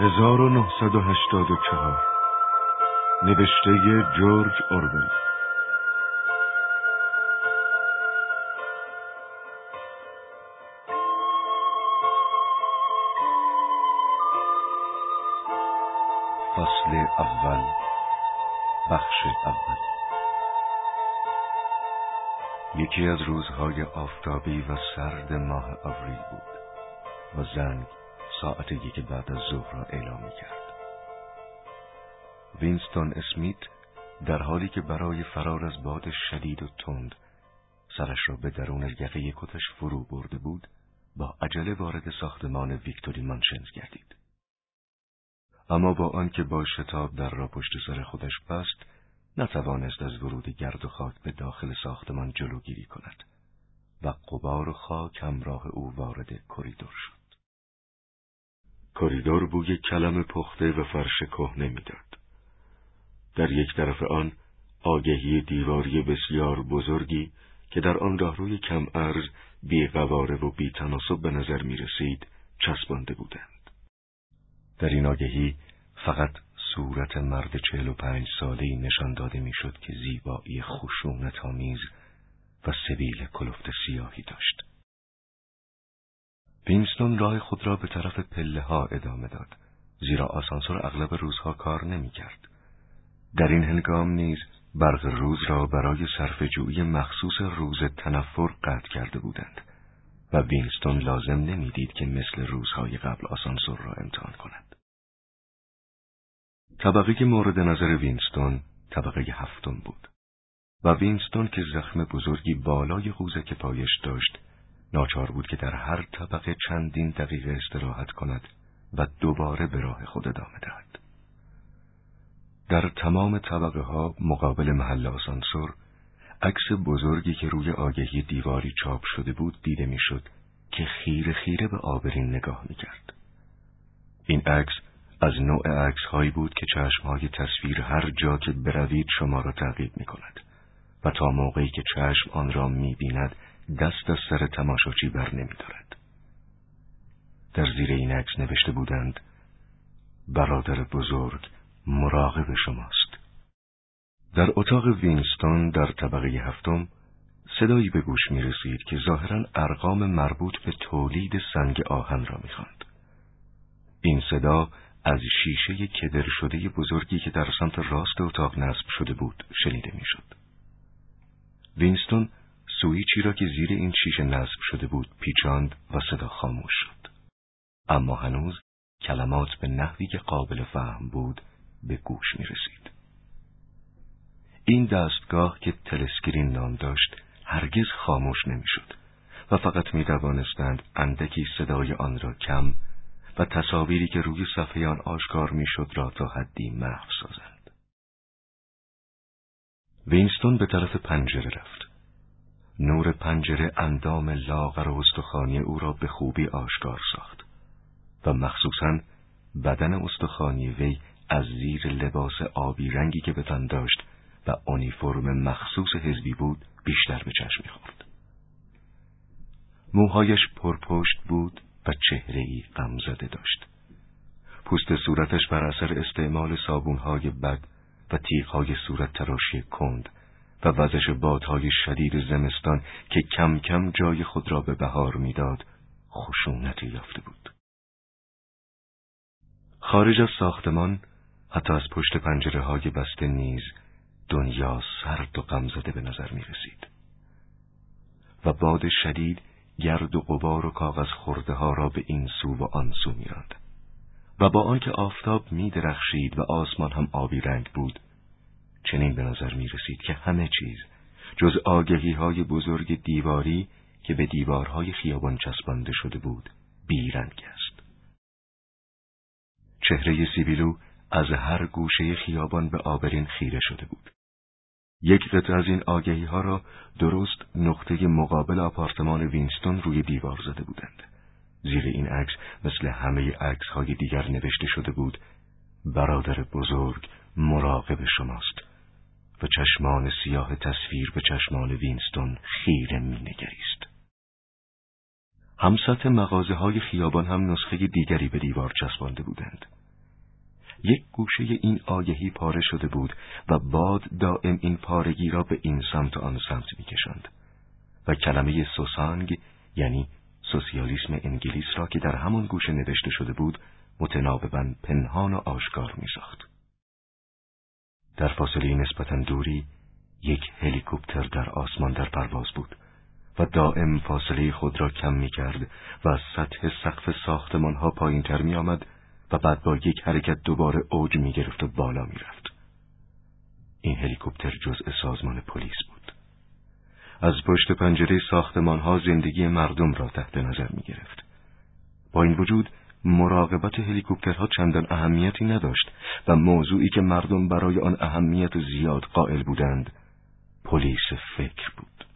1984 نوشته جورج اورول. فصل اول. بخش اول. یکی از روزهای آفتابی و سرد ماه آوریل بود و زنگ ساعت یک بعد از ظهر را اعلام می کرد. وینستون اسمیت در حالی که برای فرار از باد شدید و تند سرش را به درون یقه کتش فرو برده بود با عجله وارد ساختمان ویکتوری مانشنز گردید. اما با آنکه با شتاب در را پشت سر خودش بست نتوانست از ورود گرد و خاک به داخل ساختمان جلوگیری کند و غبار و خاک همراه او وارد کریدور شد. کریدور بوی کلم پخته و فرش کهنه می‌داد. در یک طرف آن آگهی دیواری بسیار بزرگی که در آن راهروی کم عرض بی و بی تناسب به نظر می رسید چسبانده بودند. در این آگهی فقط صورت مرد چهل و پنج ساله نشان داده می‌شد که زیبایی خشونت آمیز و سبیل کلفت سیاهی داشت. وینستون راه خود را به طرف پله ها ادامه داد زیرا آسانسور اغلب روزها کار نمی کرد. در این هنگام نیز برق روز را برای صرفه جویی مخصوص روز تنفر قطع کرده بودند و وینستون لازم نمی‌دید که مثل روزهای قبل آسانسور را امتحان کند. طبقه مورد نظر وینستون طبقه هفتم بود و وینستون که زخم بزرگی بالای قوزک پایش داشت ناچار بود که در هر طبقه چندین دقیقه استراحت کند و دوباره به راه خود ادامه دهد. در تمام طبقه ها مقابل محل آسانسور عکس بزرگی که روی آگهی دیواری چاپ شده بود دیده می‌شد که خیره خیره به آبرین نگاه می‌کرد. این عکس از نوع عکس هایی بود که چشم های تصویر هر جا که بروید شما را تعقیب می کند و تا موقعی که چشم آن را می بیند دست از سر تماشاچی بر نمی دارد. در زیر این عکس نوشته بودند برادر بزرگ مراقب شماست. در اتاق وینستون در طبقه هفتم صدایی به گوش می رسید که ظاهرا ارقام مربوط به تولید سنگ آهن را می خاند. این صدا از شیشه کدر شده بزرگی که در سمت راست اتاق نصب شده بود شنیده می‌شد. وینستون سویچی را که زیر این شیشه نصب شده بود پیچاند و صدا خاموش شد. اما هنوز کلمات به نحوی که قابل فهم بود به گوش می رسید. این دستگاه که تلسکرین نام داشت هرگز خاموش نمی‌شد و فقط می توانستند اندکی صدای آن را کم و تصاویری که روی صفحه آن آشکار می‌شد را تا حدی محو سازند. وینستون به طرف پنجره رفت. نور پنجره اندام لاغر و استخوانی او را به خوبی آشکار ساخت و مخصوصا بدن استخوانی وی از زیر لباس آبی رنگی که به تن داشت و اونیفرم مخصوص حزبی بود بیشتر به چشم می‌خورد. موهایش پرپشت بود و چهره ای غمزده داشت. پوست صورتش بر اثر استعمال صابونهای بد و تیغهای صورت تراشی کند و وزش بادهای شدید زمستان که کم کم جای خود را به بهار می‌داد خشونتی یافته بود. خارج از ساختمان حتی از پشت پنجره های بسته نیز دنیا سرد و غمزده به نظر می رسید. و باد شدید گرد و غبار و کاغذ خورده ها را به این سو و آن سو میراند و با آنکه آفتاب می درخشید و آسمان هم آبی رنگ بود چنین به نظر می رسید که همه چیز جز آگهی های بزرگ دیواری که به دیوارهای خیابان چسبانده شده بود بیرنگ است. چهره سیبیلو از هر گوشه خیابان به آبرین خیره شده بود. یک قطعه از این آگهی ها را درست نقطه مقابل آپارتمان وینستون روی دیوار زده بودند. زیر این عکس مثل همه عکس های دیگر نوشته شده بود برادر بزرگ مراقب شماست. و چشمان سیاه تصویر به چشمان وینستون خیره مینگریست. همسط مغازه های خیابان هم نسخه دیگری به دیوار چسبانده بودند. یک گوشه این آگهی پاره شده بود و باد دائم این پارگی را به این سمت و آن سمت میکشاند و کلمه سوسانگ یعنی سوسیالیسم انگلیس را که در همان گوشه نوشته شده بود متناوبا پنهان و آشکار میساخت در فاصله نسبتا دوری یک هلیکوپتر در آسمان در پرواز بود و دائم فاصله خود را کم می کرد و از سطح سقف ساختمان ها پایین تر می آمد و بعد با یک حرکت دوباره اوج می گرفت و بالا می رفت. این هلیکوپتر جزء سازمان پلیس بود. از پشت پنجره ساختمان ها زندگی مردم را تحت نظر می گرفت. با این وجود مراقبت هلیکوپترها چندان اهمیتی نداشت و موضوعی که مردم برای آن اهمیت زیاد قائل بودند پلیس فکر بود.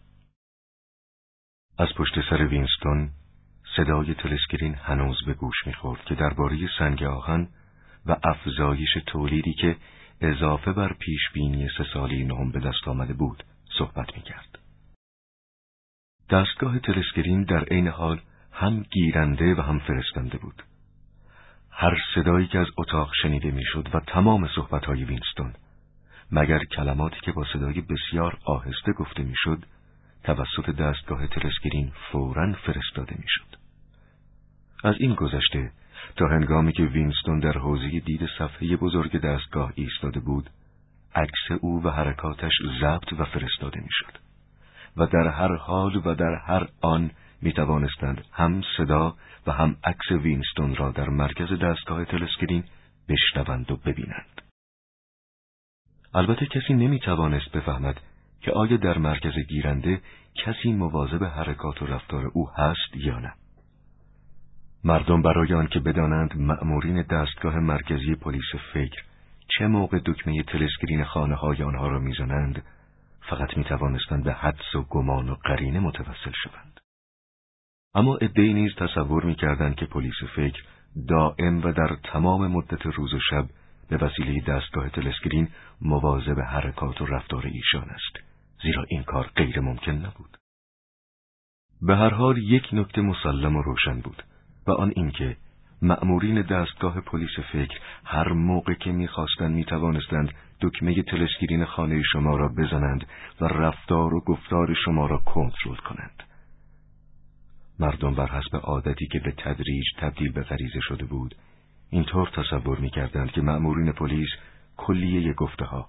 از پشت سر وینستون صدای تلسکرین هنوز به گوش می‌خورد که درباره سنگ آهن و افزایش تولیدی که اضافه بر پیش بینی سه ساله نهم به دست آمده بود صحبت می‌کرد. دستگاه تلسکرین در عین حال هم گیرنده و هم فرستنده بود. هر صدایی که از اتاق شنیده می‌شد و تمام صحبتهای وینستون مگر کلماتی که با صدای بسیار آهسته گفته می‌شد توسط دستگاه تلسکرین فورا فرستاده می‌شد. از این گذشته تا هنگامی که وینستون در حوزه دید صفحه بزرگ دستگاه ایستاده بود عکس او و حرکاتش ضبط و فرستاده می‌شد و در هر حال و در هر آن می توانستند هم صدا و هم عکس وینستون را در مرکز دستگاه تلسکرین بشنوند و ببینند. البته کسی نمی توانست بفهمد که آیا در مرکز گیرنده کسی مواظب حرکات و رفتار او هست یا نه. مردم برای آنکه بدانند مأمورین دستگاه مرکزی پلیس فکر چه موقع دکمه تلسکرین خانه های آنها را می‌زنند فقط می توانستند به حدس و گمان و قرینه متوسل شوند. اما ادهی نیز تصور می‌کردند که پلیس فکر دائم و در تمام مدت روز و شب به وسیله دستگاه تلسکرین مواظب حرکات و رفتار ایشان است زیرا این کار غیر ممکن نبود. به هر حال یک نکته مسلم و روشن بود و آن اینکه مأمورین دستگاه پلیس فکر هر موقع که می‌خواستند می‌توانستند دکمه تلسکرین خانه شما را بزنند و رفتار و گفتار شما را کنترل کنند. مردم بر حسب عادتی که به تدریج تبدیل به غریزه شده بود اینطور تصور می‌کردند که مأمورین پلیس کلیه گفته ها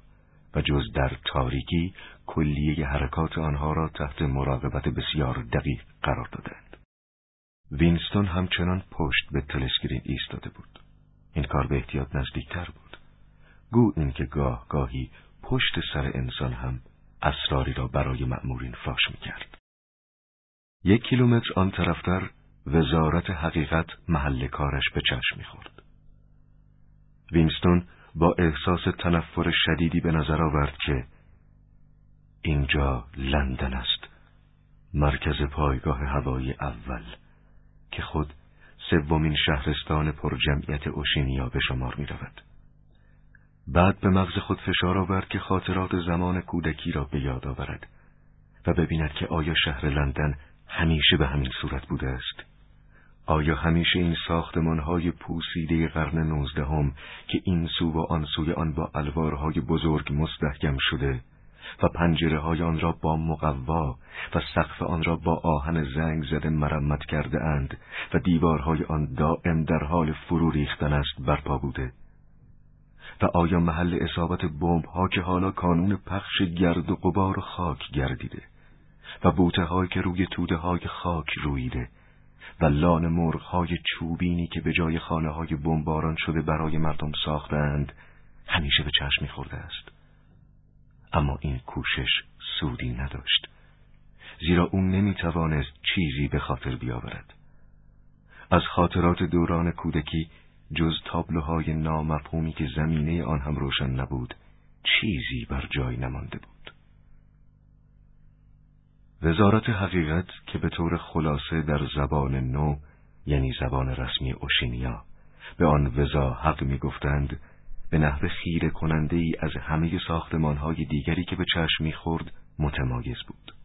و جز در تاریکی کلیه حرکات آنها را تحت مراقبت بسیار دقیق قرار دادند. وینستون همچنان پشت به تلسکرین ایستاده بود. این کار به احتیاط نزدیکتر بود. گو اینکه گاه گاهی پشت سر انسان هم اسراری را برای مأمورین فاش می‌کرد. یک کیلومتر آن طرفتر وزارت حقیقت محل کارش به چشم می‌خورد. وینستون با احساس تنفر شدیدی به نظر آورد که اینجا لندن است مرکز پایگاه هوایی اول که خود سومین شهرستان پر جمعیت اوشینیا به شمار می رود. بعد به مغز خود فشار آورد که خاطرات زمان کودکی را به یاد آورد و ببیند که آیا شهر لندن همیشه به همین صورت بوده است. آیا همیشه این ساختمان های پوسیده قرن نوزدهم که این سو و آن سوی آن با الوارهای بزرگ مستحکم شده و پنجره های آن را با مقوا و سقف آن را با آهن زنگ زده مرمت کرده اند و دیوارهای آن دائم در حال فرو ریختن است برپا بوده؟ و آیا محل اصابت بمب ها که حالا کانون پخش گرد و قبار خاک گردیده؟ و بوته که روی توده های خاک رویده و لان مرغ های چوبینی که به جای خانه های بمباران شده برای مردم ساختند همیشه به چشم میخورده است. اما این کوشش سودی نداشت زیرا او نمی‌توانست چیزی به خاطر بیاورد. از خاطرات دوران کودکی جز تابلوهای نامفهومی که زمینه آن هم روشن نبود چیزی بر جای نمانده بود. وزارت حقیقت که به طور خلاصه در زبان نو یعنی زبان رسمی اوشینیا به آن وزا حق می گفتند به نحو خیره کننده ای از همه ساختمان های دیگری که به چشم خورد متمایز بود.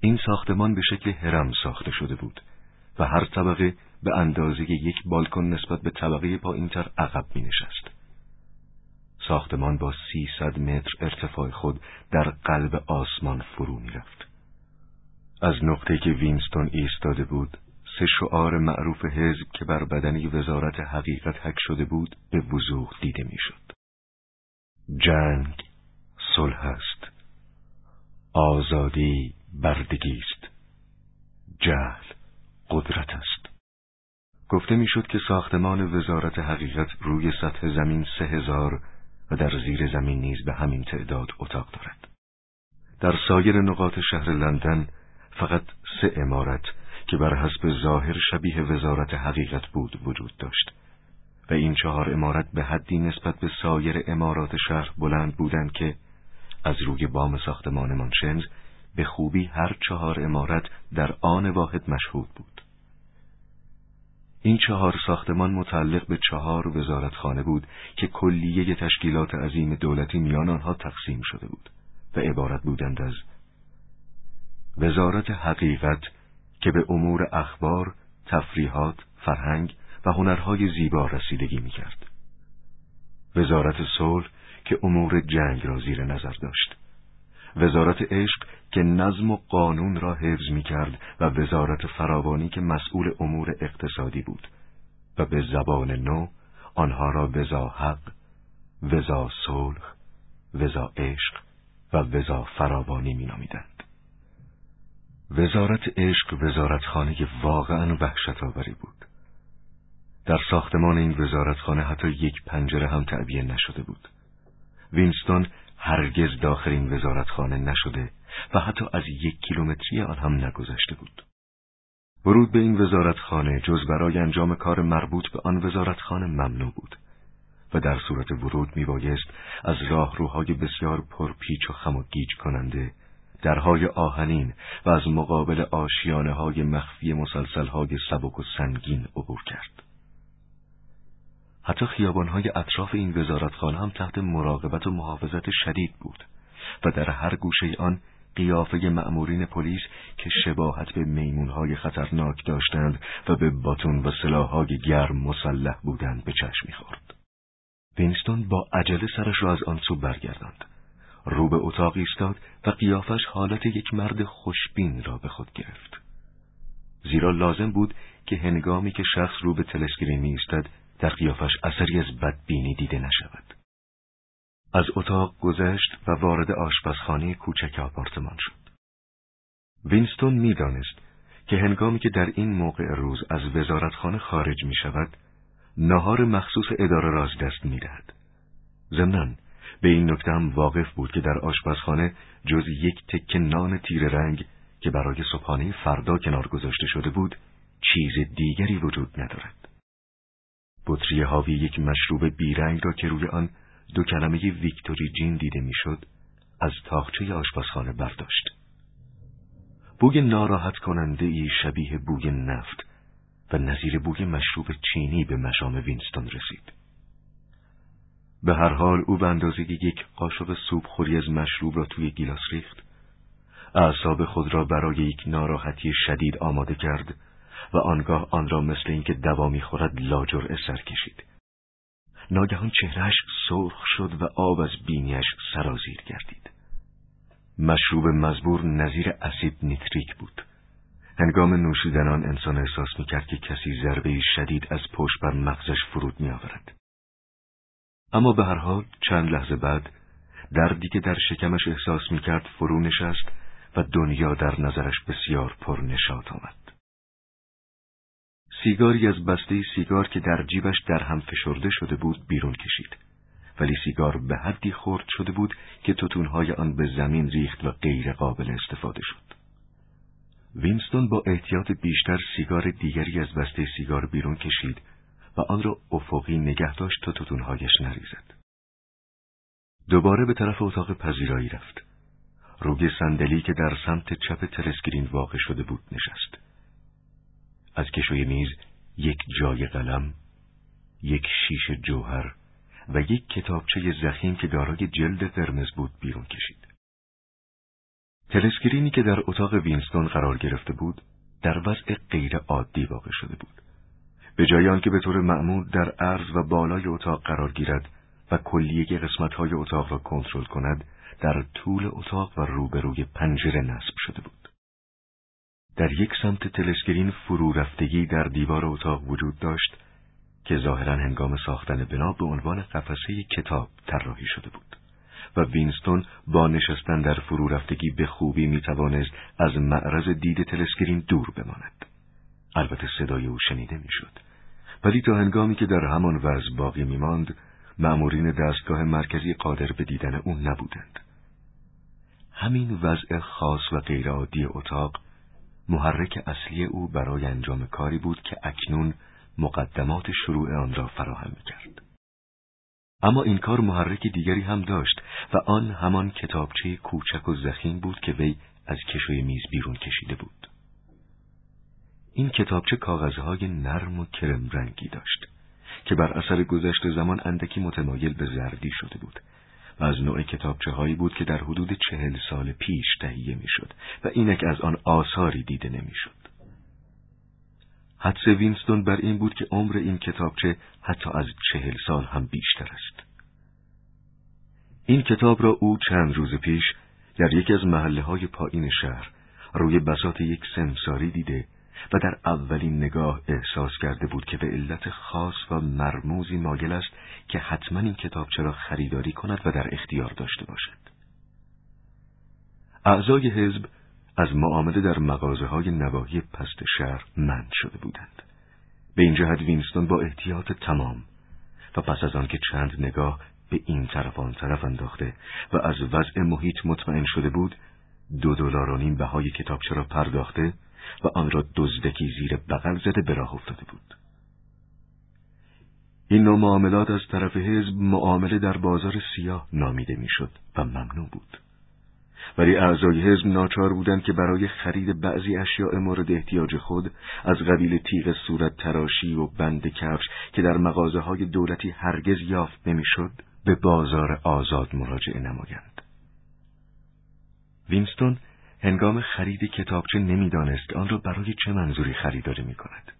این ساختمان به شکل هرم ساخته شده بود و هر طبقه به اندازه یک بالکن نسبت به طبقه پایینتر عقب می نشست. ساختمان با سیصد متر ارتفاع خود در قلب آسمان فرو می رفت. از نقطه که وینستون ایستاده بود سه شعار معروف حزب که بر بدنی وزارت حقیقت حک شده بود به وضوح دیده می‌شد. جنگ صلح است آزادی بردگی است جهل قدرت است گفته می‌شد که ساختمان وزارت حقیقت روی سطح زمین سه هزار و در زیر زمین نیز به همین تعداد اتاق دارد در سایر نقاط شهر لندن فقط سه امارت که بر حسب ظاهر شبیه وزارت حقیقت بود وجود داشت و این چهار امارت به حدی نسبت به سایر امارات شهر بلند بودند که از روی بام ساختمان مانشنز به خوبی هر چهار امارت در آن واحد مشهود بود. این چهار ساختمان متعلق به چهار وزارتخانه بود که کلیه تشکیلات عظیم دولتی میان آنها تقسیم شده بود و عبارت بودند از وزارت حقیقت که به امور اخبار، تفریحات، فرهنگ و هنرهای زیبا رسیدگی می‌کرد. وزارت صلح که امور جنگ را زیر نظر داشت. وزارت عشق که نظم و قانون را حفظ می کرد و وزارت فراوانی که مسئول امور اقتصادی بود و به زبان نو آنها را وزا حق، وزا صلح، وزا عشق و وزا فراوانی می نامیدند. وزارت عشق وزارتخانه واقعا وحشت آوری بود. در ساختمان این وزارتخانه حتی یک پنجره هم تعبیه نشده بود. وینستون هرگز داخل این وزارتخانه نشده و حتی از یک کیلومتری آن هم نگذشته بود. ورود به این وزارتخانه جز برای انجام کار مربوط به آن وزارتخانه ممنوع بود و در صورت ورود میبایست از راهروهای بسیار پرپیچ و خم و گیج کننده درهای آهنین و از مقابل آشیانه های مخفی مسلسل های سبک و سنگین عبور کرد. حتی خیابانهای اطراف این وزارتخانه هم تحت مراقبت و محافظت شدید بود و در هر گوشه آن قیافه مأمورین پلیس که شباهت به میمونهای خطرناک داشتند و به باتون و سلاحهای گرم مسلح بودند به چشم می‌خورد. وینستون با عجله سرش را از آن سو برگرداند. رو به اتاق ایستاد و قیافش حالت یک مرد خوشبین را به خود گرفت. زیرا لازم بود که هنگامی که شخص رو به تلسکرین می در قیافش اثری از بدبینی دیده نشود. از اتاق گذشت و وارد آشپزخانه کوچک آپارتمان شد. وینستون می‌دانست که هنگامی که در این موقع روز از وزارتخانه خارج می شود، نهار مخصوص اداره را از دست می دهد. ضمناً به این نکته هم واقف بود که در آشپزخانه جز یک تک نان تیر رنگ که برای صبحانه فردا کنار گذاشته شده بود، چیز دیگری وجود ندارد. بطری حاوی یک مشروب بیرنگ را که روی آن دو کلمه ویکتوری جین دیده می‌شد از تاخچه آشپزخانه برداشت. بوی ناراحت کننده ای شبیه بوی نفت و نظیر بوی مشروب چینی به مشام وینستون رسید. به هر حال او به اندازه یک قاشق سوپ خوری از مشروب را توی گیلاس ریخت. اعصاب خود را برای یک ناراحتی شدید آماده کرد و آنگاه آن را مثل اینکه دوا می‌خورد لاجر سر کشید. ناگهان چهرهش سرخ شد و آب از بینیش سرازیر گردید. مشروب مزبور نظیر اسید نیتریک بود. هنگام نوشیدن آن انسان احساس می‌کرد که کسی ضربه شدید از پشت بر مغزش فرود میآورد. اما به هر حال چند لحظه بعد دردی که در شکمش احساس می‌کرد فرو نشست و دنیا در نظرش بسیار پر نشاط آمد. سیگاری از بسته سیگار که در جیبش در هم فشرده شده بود بیرون کشید. ولی سیگار به حدی خورد شده بود که توتونهای آن به زمین ریخت و غیر قابل استفاده شد. وینستون با احتیاط بیشتر سیگار دیگری از بسته سیگار بیرون کشید و آن را افقی نگه داشت تا توتونهایش نریزد. دوباره به طرف اتاق پذیرایی رفت. روی صندلی که در سمت چپ تلسکرین واقع شده بود نشست. از کشوی میز یک جای قلم، یک شیش جوهر و یک کتابچه زخیم که دارای جلد قرمز بود بیرون کشید. تلسکرینی که در اتاق وینستون قرار گرفته بود در وضع غیر عادی واقع شده بود به جای آنکه به طور معمول در عرض و بالای اتاق قرار گیرد و کلیه قسمتهای اتاق را کنترل کند در طول اتاق و روبروی پنجره نصب شده بود. در یک سمت تلسکرین فرو رفتگی در دیوار اتاق وجود داشت که ظاهرا هنگام ساختن بنا به عنوان قفسه کتاب طراحی شده بود و وینستون با نشستن در فرو رفتگی به خوبی می توانست از معرض دید تلسکرین دور بماند. البته صدای او شنیده می‌شد. ولی تا هنگامی که در همان وضع باقی می ماند، مأمورین دستگاه مرکزی قادر به دیدن او نبودند. همین وضع خاص و غیرعادی اتاق محرک اصلی او برای انجام کاری بود که اکنون مقدمات شروع آن را فراهم کرد. اما این کار محرک دیگری هم داشت و آن همان کتابچه کوچک و زخیم بود که وی از کشوی میز بیرون کشیده بود. این کتابچه کاغذهای نرم و کرم رنگی داشت که بر اثر گذشت زمان اندکی متمایل به زردی شده بود و از نوع کتابچه هایی بود که در حدود چهل سال پیش تهیه می‌شد و اینک از آن آثاری دیده نمی‌شد. حدس وینستون بر این بود که عمر این کتابچه حتی از چهل سال هم بیشتر است. این کتاب را او چند روز پیش در یکی از محله های پایین شهر روی بساط یک سمساری دیده و در اولین نگاه احساس کرده بود که به علت خاص و مرموزی مایل است که حتما این کتابچه را خریداری کند و در اختیار داشته باشد. اعضای حزب از معامله در مغازه های نواحی پست شهر منع شده بودند. به این جهت وینستون با احتیاط تمام و پس از آنکه چند نگاه به این طرف آن طرف انداخته و از وضع محیط مطمئن شده بود دو دلار و نیم بهای کتابچه را پرداخته و آن را دزدکی زیر بغل زده به راه افتاده بود این نوع معاملات از طرف حزب معامله در بازار سیاه نامیده می‌شد و ممنوع بود ولی اعضای حزب ناچار بودند که برای خرید بعضی اشیاء مورد احتیاج خود از قبیل تیغ صورت تراشی و بند کفش که در مغازه های دولتی هرگز یافت نمی‌شد به بازار آزاد مراجعه نمایند. وینستون هنگام خرید کتابچه نمی‌دانست آن را برای چه منظوری خریداری می کند.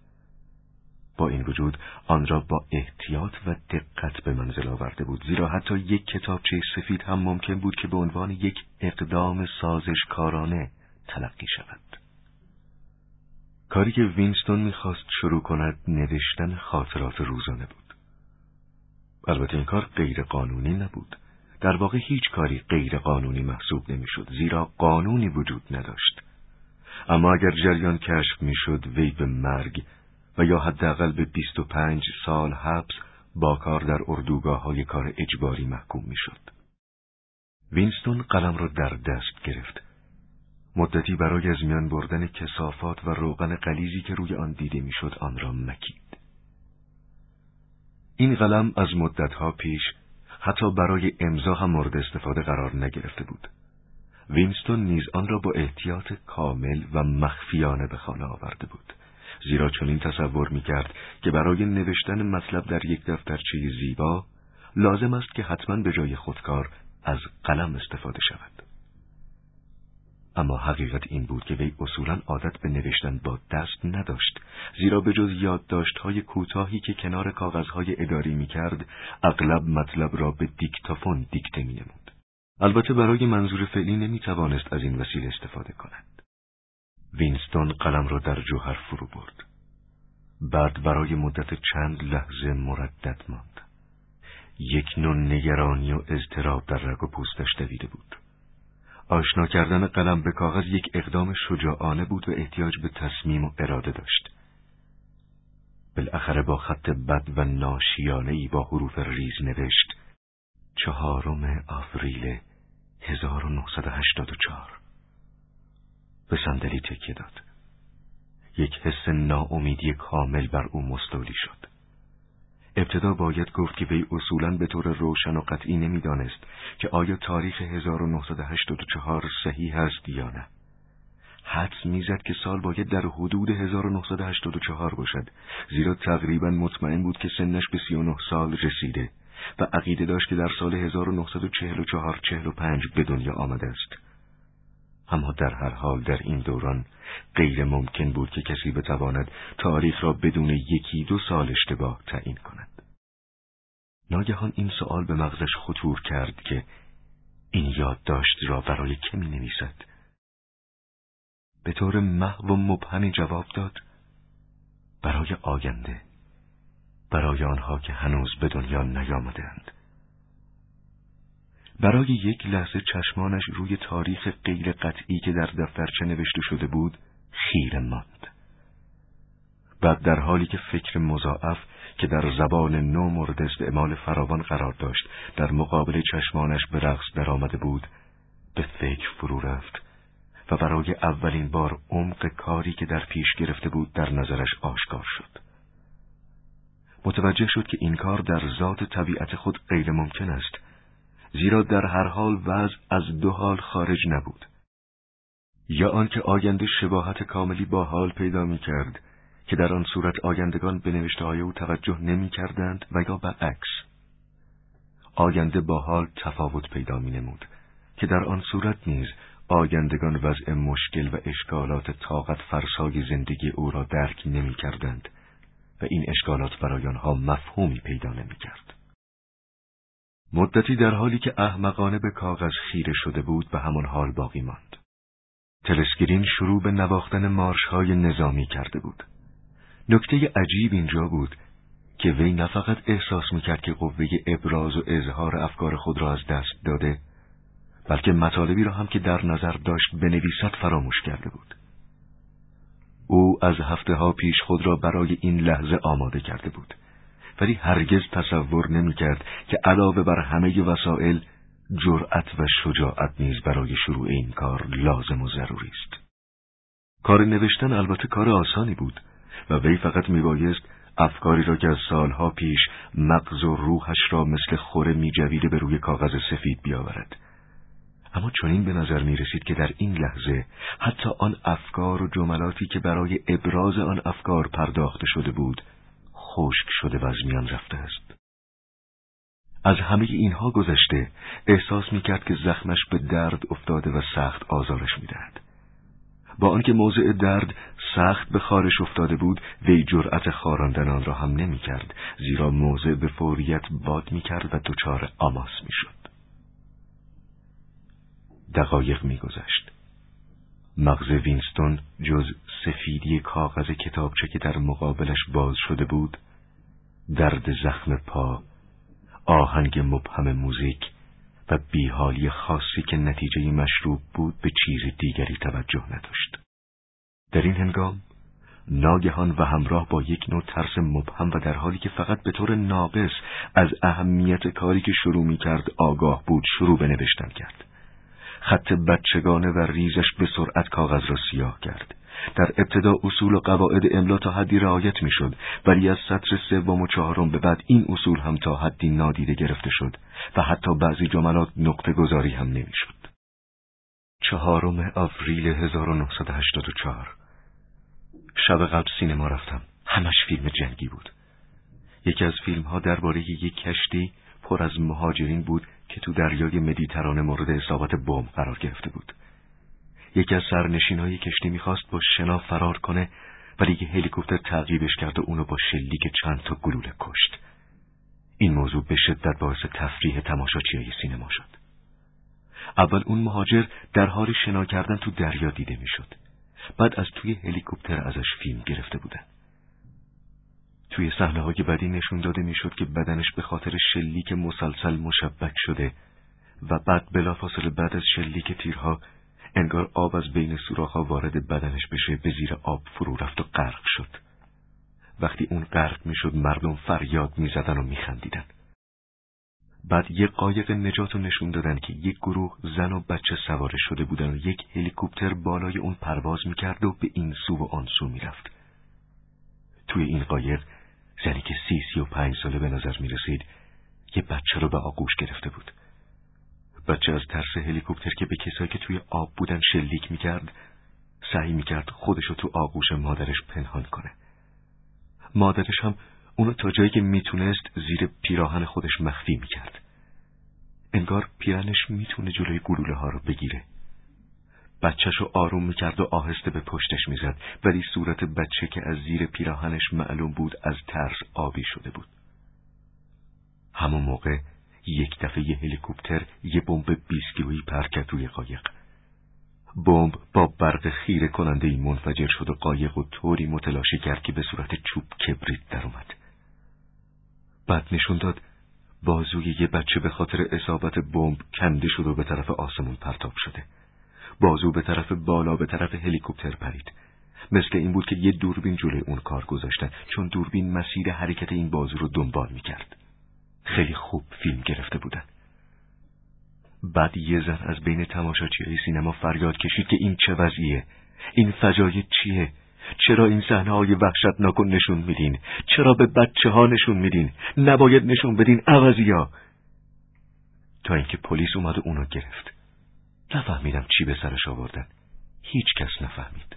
با این وجود آن را با احتیاط و دقت به منزل آورده بود زیرا حتی یک کتابچه سفید هم ممکن بود که به عنوان یک اقدام سازشکارانه تلقی شود. کاری که وینستون می‌خواست شروع کند نوشتن خاطرات روزانه بود. البته این کار غیر قانونی نبود. در واقع هیچ کاری غیر قانونی محسوب نمی‌شد زیرا قانونی وجود نداشت اما اگر جریان کشف می‌شد وی به مرگ و یا حداقل به 25 سال حبس با کار در اردوگاه های کار اجباری محکوم می‌شد. وینستون قلم را در دست گرفت. مدتی برای از میان بردن کسافات و روغن قلیزی که روی آن دیده می‌شد آن را مکید. این قلم از مدتها پیش حتی برای امضا هم مورد استفاده قرار نگرفته بود. وینستون نیز آن را با احتیاط کامل و مخفیانه به خانه آورده بود. زیرا چنین تصور می کرد که برای نوشتن مطلب در یک دفترچه زیبا لازم است که حتما به جای خودکار از قلم استفاده شود. اما حقیقت این بود که وی اصولا عادت به نوشتن با دست نداشت زیرا به جز یادداشت‌های کوتاهی که کنار کاغذهای اداری می کرد اغلب مطلب را به دیکتافون دیکته می نمود. البته برای منظور فعلی نمی توانست از این وسیله استفاده کند. وینستون قلم را در جوهر فرو برد. بعد برای مدت چند لحظه مردد ماند. یک نوع نگرانی و اضطراب در رگ و پوستش دویده بود. آشنا کردن قلم به کاغذ یک اقدام شجاعانه بود و احتیاج به تصمیم و اراده داشت. بالاخره با خط بد و ناشیانه ای با حروف ریز نوشت چهارم آوریل 1984 به صندلی تکیه داد. یک حس ناامیدی کامل بر او مستولی شد. ابتدا باید گفت که وی اصولا به طور روشن و قطعی نمی‌دانست که آیا تاریخ 1984 صحیح است یا نه. حدس می‌زد که سال باید در حدود 1984 باشد زیرا تقریبا مطمئن بود که سنش به 39 سال رسیده و عقیده داشت که در سال 1944-45 به دنیا آمده است. اما در هر حال در این دوران غیر ممکن بود که کسی بتواند تاریخ را بدون یکی دو سال اشتباه تعیین کند. ناگهان این سوال به مغزش خطور کرد که این یادداشت را برای که می نویسد؟ به طور محو و مبهمی جواب داد برای آینده برای آنها که هنوز به دنیا نیامدند برای یک لحظه چشمانش روی تاریخ غیر قطعی که در دفترچه نوشته شده بود خیره ماند. بعد در حالی که فکر مضاعف که در زبان نو مورد استعمال فراوان قرار داشت در مقابل چشمانش به رقص درآمده بود به فکر فرو رفت و برای اولین بار عمق کاری که در پیش گرفته بود در نظرش آشکار شد. متوجه شد که این کار در ذات طبیعت خود غیر ممکن است. زیرا در هر حال وضع از دو حال خارج نبود یا آنکه آینده شباهت کاملی با حال پیدا می کرد که در آن صورت آیندگان به نوشته های او توجه نمی کردند و یا برعکس آینده با حال تفاوت پیدا می نمود که در آن صورت نیز آیندگان وضع مشکل و اشکالات طاقت فرسای زندگی او را درک نمی کردند و این اشکالات برای آنها مفهومی پیدا نمی کرد. مدتی در حالی که احمقانه به کاغذ خیره شده بود به همان حال باقی ماند. تلسکرین شروع به نواختن مارش های نظامی کرده بود. نکته عجیب اینجا بود که وی نه فقط احساس می‌کرد که قوه ابراز و اظهار افکار خود را از دست داده بلکه مطالبی را هم که در نظر داشت بنویسد فراموش کرده بود. او از هفته ها پیش خود را برای این لحظه آماده کرده بود. ولی هرگز تصور نمی‌کرد که علاوه بر همه وسایل جرأت و شجاعت نیز برای شروع این کار لازم و ضروری است. کار نوشتن البته کار آسانی بود و وی فقط میبایست افکاری را که از سالها پیش مغز و روحش را مثل خوره میجویده به روی کاغذ سفید بیاورد. اما چنین به نظر می رسید که در این لحظه حتی آن افکار و جملاتی که برای ابراز آن افکار پرداخته شده بود خشک شده و از میان رفته است. از همه اینها گذشته احساس می کرد که زخمش به درد افتاده و سخت آزارش می دهد. با آنکه موضع درد سخت به خارش افتاده بود وی جرأت خاراندن آن را هم نمی کرد زیرا موضع به فوریت باد می کرد و دچار آماس می شد. دقایق می گذشت. مغز وینستون جز سفیدی کاغذ کتابچه که در مقابلش باز شده بود درد زخم پا آهنگ مبهم موزیک و بیحالی خاصی که نتیجه مشروب بود به چیز دیگری توجه نداشت. در این هنگام ناگهان و همراه با یک نوع ترس مبهم و در حالی که فقط به طور ناقص از اهمیت کاری که شروع می کرد آگاه بود شروع به نوشتن کرد. خط بچگانه و ریزش به سرعت کاغذ را سیاه کرد. در ابتدا اصول و قواعد املا تا حدی رعایت می‌شد. ولی از سطر سوم و چهارم به بعد این اصول هم تا حدی نادیده گرفته شد و حتی بعضی جملات نقطه گذاری هم نمی‌شد. چهارم آوریل 1984 شب قبل سینما رفتم. همش فیلم جنگی بود. یکی از فیلم ها درباره یک کشتی پر از مهاجرین بود که تو دریای مدیترانه مورد اصابت بمب قرار گرفته بود. یکی از سرنشین های کشتی می‌خواست با شنا فرار کنه ولی یه هلیکوپتر تعقیبش کرد و اونو با شلیک چند تا گلوله کشت. این موضوع به شدت باعث تفریح تماشاچی سینما شد. اول اون مهاجر در حال شنا کردن تو دریا دیده می‌شد. بعد از توی هلیکوپتر ازش فیلم گرفته بودن. توی صحنه های بدی نشون داده می‌شد که بدنش به خاطر شلیک مسلسل مشبک شده و بعد بلافاصله بعد از شلیک تیرها انگار آب از بین سوراخها وارد بدنش بشه به زیر آب فرو رفت و غرق شد. وقتی اون غرق می‌شد مردم فریاد می‌زدن و میخندیدن. بعد یک قایق نجات رو نشون دادن که یک گروه زن و بچه سواره شده بودن و یک هلیکوپتر بالای اون پرواز می‌کرد و به این سو و آن سو می‌رفت. توی این قایق زنی که سی سی و پنج ساله به نظر می‌رسید یه بچه رو به آغوش گرفته بود. بچه از ترس هلیکوپتر که به کسایی که توی آب بودن شلیک می‌کرد سعی می‌کرد خودشو تو آغوش مادرش پنهان کنه. مادرش هم اونو تا جایی که می‌تونست زیر پیراهن خودش مخفی می‌کرد. انگار پیرنش می‌تونه جلوی گلوله ها رو بگیره. بچهش رو آروم می‌کرد و آهسته به پشتش می‌زد ولی صورت بچه که از زیر پیراهنش معلوم بود از ترس آبی شده بود. همون موقع یک دفعه یه هلیکوپتر یه بمب بیسکیلویی پر کرد روی قایق. بمب با برق خیره کننده ای منفجر شد و قایق و طوری متلاشی کرد که به صورت چوب کبریت در اومد. بعد نشون داد بازوی یه بچه به خاطر اصابت بمب کنده شد و به طرف آسمون پرتاب شده. بازو به طرف بالا به طرف هلیکوپتر پرید. مثل این بود که یه دوربین جلوی اون کار گذاشتن چون دوربین مسیر حرکت این بازو رو دنبال می‌کرد. خیلی خوب فیلم گرفته بودن. بعد یه زن از بین تماشاچی های سینما فریاد کشید که این چه وضعیه؟ این فجایع چیه؟ چرا این صحنه های وحشتناک نشون میدین؟ چرا به بچه ها نشون میدین؟ نباید نشون بدین عوضیا تا اینکه پلیس اومد و اونو گرفت. نفهمیدم چی به سرش آوردن. هیچ کس نفهمید.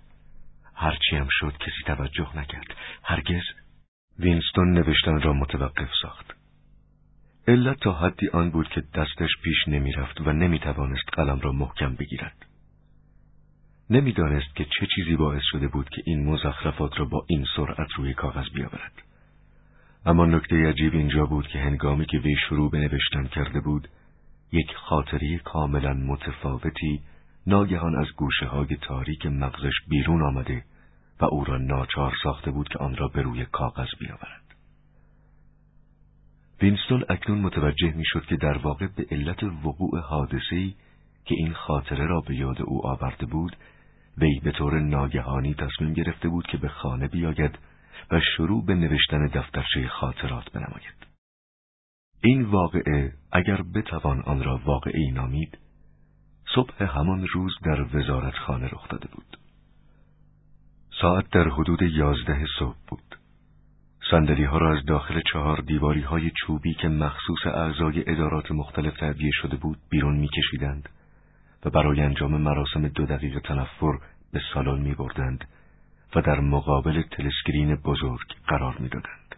هرچی هم شد کسی توجه نکرد. هرگز. وینستون نوشتن را متوقف ساخت. علت تا حدی آن بود که دستش پیش نمی‌رفت و نمی‌توانست قلم را محکم بگیرد نمی‌دانست که چه چیزی باعث شده بود که این مزخرفات را با این سرعت روی کاغذ بیاورد اما نکته عجیب اینجا بود که هنگامی که وی شروع به نوشتن کرده بود یک خاطری کاملا متفاوتی ناگهان از گوشه های تاریک مغزش بیرون آمده و او را ناچار ساخته بود که آن را به روی کاغذ بیاورد. وینستون اکنون متوجه می‌شد که در واقع به علت وقوع حادثه‌ای که این خاطره را به یاد او آورده بود وی به طور ناگهانی تصمیم گرفته بود که به خانه بیاید و شروع به نوشتن دفترچه خاطرات بنماید. این واقعه اگر بتوان آن را واقعی نامید صبح همان روز در وزارت خانه رخ داده بود ساعت در حدود یازده صبح بود سندلی ها را از داخل چهار دیواری های چوبی که مخصوص اعضای ادارات مختلف تعبیه شده بود بیرون میکشیدند و برای انجام مراسم دو دقیقه تنفر به سالن می بردند و در مقابل تلسکرین بزرگ قرار می دادند.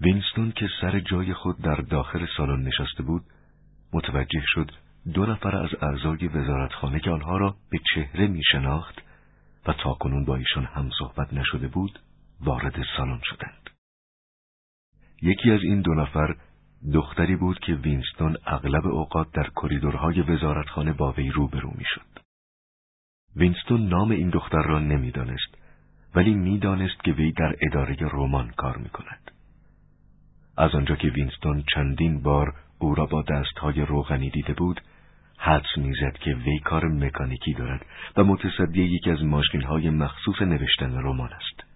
وینستون که سر جای خود در داخل سالن نشسته بود متوجه شد دو نفر از اعضای وزارتخانه که آنها را به چهره می شناخت و تاکنون با ایشان هم صحبت نشده بود وارد سالن شدند. یکی از این دو نفر دختری بود که وینستون اغلب اوقات در کریدورهای وزارتخانه با وی روبرو می‌شد. وینستون نام این دختر را نمی‌دانست ولی می‌دانست که وی در اداره رمان کار می کند. از آنجا که وینستون چندین بار او را با دستهای روغنی دیده بود حدس می‌زد که وی کار مکانیکی دارد و متصدی یکی از ماشین های مخصوص نوشتن رمان است.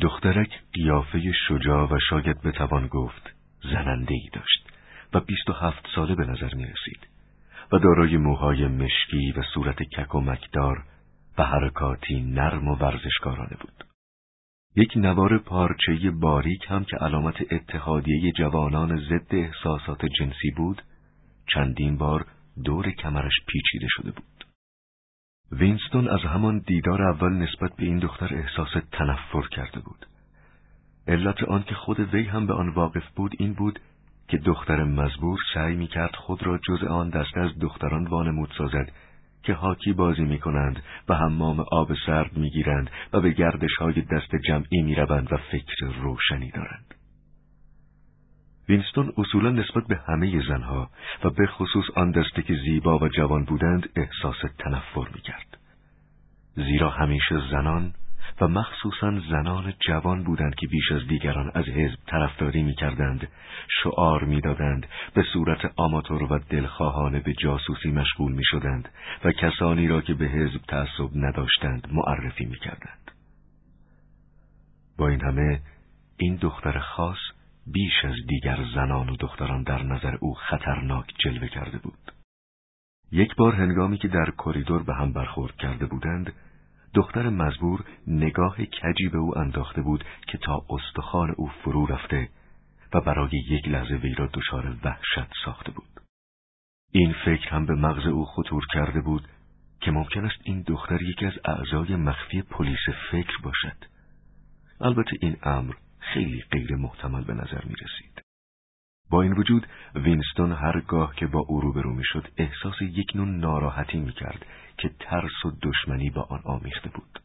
دخترک قیافه شجاع و شاید بتوان گفت زننده ای داشت و بیست و هفت ساله به نظر می رسید و دارای موهای مشکی و صورت کک و مکدار و حرکاتی نرم و ورزشکارانه بود. یک نوار پارچه باریک هم که علامت اتحادیه جوانان ضد احساسات جنسی بود چندین بار دور کمرش پیچیده شده بود. وینستون از همان دیدار اول نسبت به این دختر احساس تنفر کرده بود. علت آن که خود وی هم به آن واقف بود این بود که دختر مزبور سعی می کرد خود را جز آن دسته از دختران وانمود سازد که هاکی بازی می کنند و حمام آب سرد می گیرند و به گردش های دست جمعی می روند و فکر روشنی دارند. وینستون اصولا نسبت به همه زنها و به خصوص آن دسته که زیبا و جوان بودند احساس تنفر می کرد. زیرا همیشه زنان و مخصوصا زنان جوان بودند که بیش از دیگران از حزب طرفداری می‌کردند شعار می‌دادند به صورت آماتور و دلخواهانه به جاسوسی مشغول می‌شدند و کسانی را که به حزب تعصب نداشتند معرفی می‌کردند با این همه این دختر خاص بیش از دیگر زنان و دختران در نظر او خطرناک جلوه کرده بود یک بار هنگامی که در کریدور به هم برخورد کرده بودند دختر مزبور نگاه کجی به او انداخته بود که تا استخوان او فرو رفته و برای یک لحظه وی را دچار وحشت ساخته بود. این فکر هم به مغز او خطور کرده بود که ممکن است این دختر یکی از اعضای مخفی پلیس فکر باشد. البته این امر خیلی غیر محتمل به نظر می رسید. با این وجود وینستون هرگاه که با او روبرو می‌شد احساس یک نوع ناراحتی می‌کرد که ترس و دشمنی با آن آمیخته بود.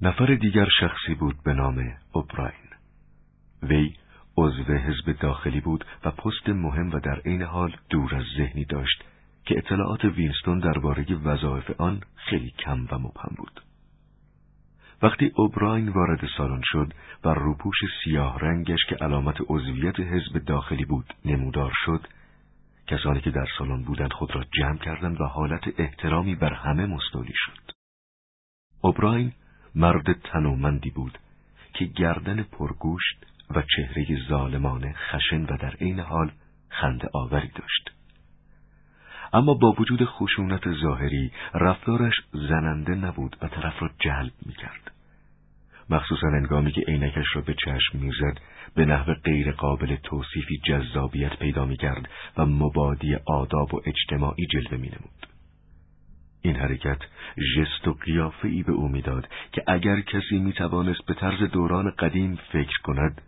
نفر دیگر شخصی بود به نام اوبراین. وی عضو حزب داخلی بود و پست مهم و در عین حال دور از ذهنی داشت که اطلاعات وینستون درباره وظایف آن خیلی کم و مبهم بود. وقتی اوبراین وارد سالن شد و روپوش سیاه رنگش که علامت عضویت حزب داخلی بود نمودار شد کسانی که در سالن بودند خود را جمع کردند و حالت احترامی بر همه مستولی شد. اوبراین مرد تنومندی بود که گردن پرگوشت و چهره ظالمانه خشن و در عین حال خنده آوری داشت. اما با وجود خشونت ظاهری رفتارش زننده نبود و طرف را جلب می کرد. مخصوصا انگامی که عینکش را به چشم می‌زد به نحو غیر قابل توصیفی جذابیت پیدا می کرد و مبادی آداب و اجتماعی جلوه می نمود. این حرکت ژست و قیافه ای به او می‌داد که اگر کسی می توانست به طرز دوران قدیم فکر کند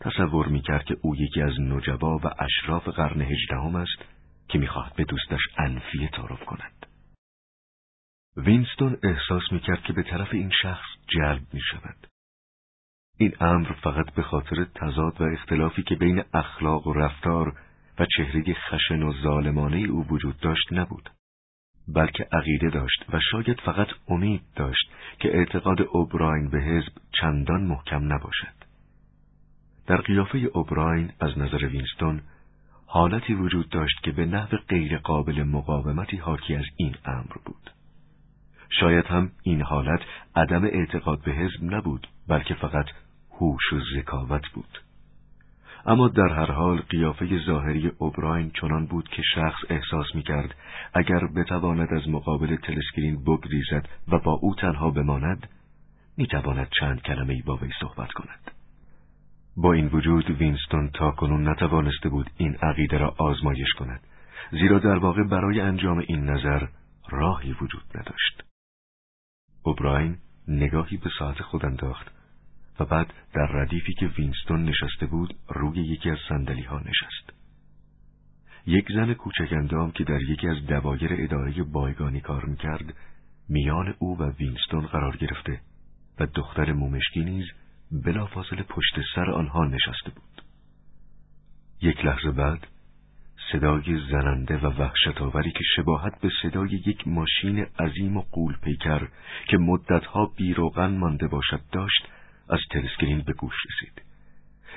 تصور می کرد که او یکی از نجبا و اشراف قرن هجدهم است که می‌خواهد به دوستش انفیه تعارف کند. وینستون احساس می‌کرد که به طرف این شخص جلب می شود. این امر فقط به خاطر تضاد و اختلافی که بین اخلاق و رفتار و چهره خشن و ظالمانه او وجود داشت نبود. بلکه عقیده داشت و شاید فقط امید داشت که اعتقاد اوبراین به حزب چندان محکم نباشد. در قیافه اوبراین از نظر وینستون حالتی وجود داشت که به نحو غیر قابل مقاومتی حاکی از این امر بود. شاید هم این حالت عدم اعتقاد به حزب نبود بلکه فقط هوش و ذکاوت بود. اما در هر حال قیافه ظاهری اوبراین چنان بود که شخص احساس می کرد اگر بتواند از مقابل تلسکرین بگریزد و با او تنها بماند می تواند چند کلمه با وی صحبت کند. با این وجود وینستون تا کنون نتوانسته بود این عقیده را آزمایش کند زیرا در واقع برای انجام این نظر راهی وجود نداشت. اوبراین نگاهی به ساعت خود انداخت و بعد در ردیفی که وینستون نشسته بود روی یکی از سندلی ها نشست. یک زن کوچک اندام که در یکی از دوایر اداره بایگانی کار می‌کرد میان او و وینستون قرار گرفته و دختر مومشکی نیز بلافاصله پشت سر آنها نشسته بود یک لحظه بعد صدای زننده و وحشتآوری که شباهت به صدای یک ماشین عظیم و قول پیکر که مدتها بیروغن مانده باشد داشت از تلسکرین به گوش رسید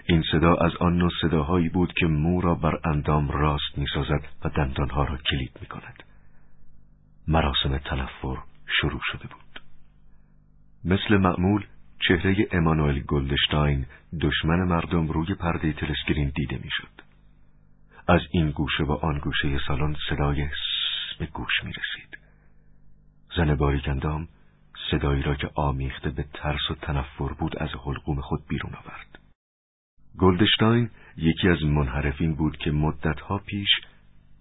این صدا از آن نوع صداهایی بود که مو را بر اندام راست می‌سازد و دندانها را کلید می کند. مراسم تنفر شروع شده بود. مثل معمول چهره امانوئل گلدشتاین دشمن مردم روی پرده تلسکرین دیده می‌شد. از این گوشه و آن گوشه سالن صدای به گوش می رسید. زن باریکندام صدایی را که آمیخته به ترس و تنفر بود از حلقوم خود بیرون آورد. گلدشتاین یکی از منحرفین بود که مدتها پیش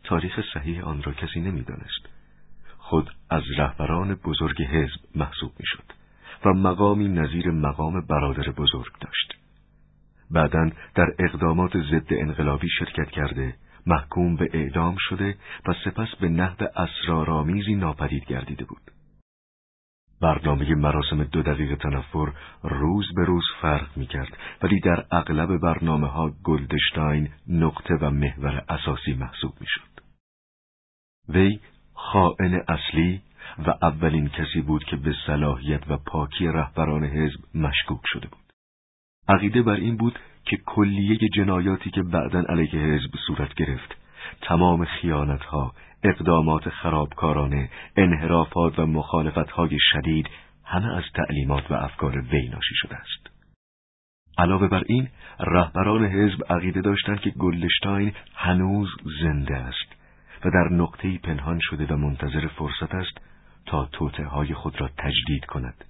تاریخ صحیح آن را کسی نمی‌دانست. خود از رهبران بزرگ حزب محسوب می‌شد و مقامی نظیر مقام برادر بزرگ داشت. بعدا در اقدامات ضد انقلابی شرکت کرده محکوم به اعدام شده و سپس به نحو اسرارآمیزی ناپدید گردیده بود. برنامه مراسم دو دقیقه تنفر روز به روز فرق می کرد ولی در اغلب برنامه ها گلدشتاین نقطه و محور اساسی محسوب می شد. وی خائن اصلی و اولین کسی بود که به صلاحیت و پاکی رهبران حزب مشکوک شده بود. عقیده بر این بود که کلیه جنایاتی که بعدا علیه حزب صورت گرفت تمام خیانتها، اقدامات خرابکارانه، انحرافات و مخالفتهای شدید همه از تعلیمات و افکار وی ناشی شده است. علاوه بر این، رهبران حزب عقیده داشتند که گلدشتاین هنوز زنده است و در نقطه‌ای پنهان شده و منتظر فرصت است تا توته های خود را تجدید کند.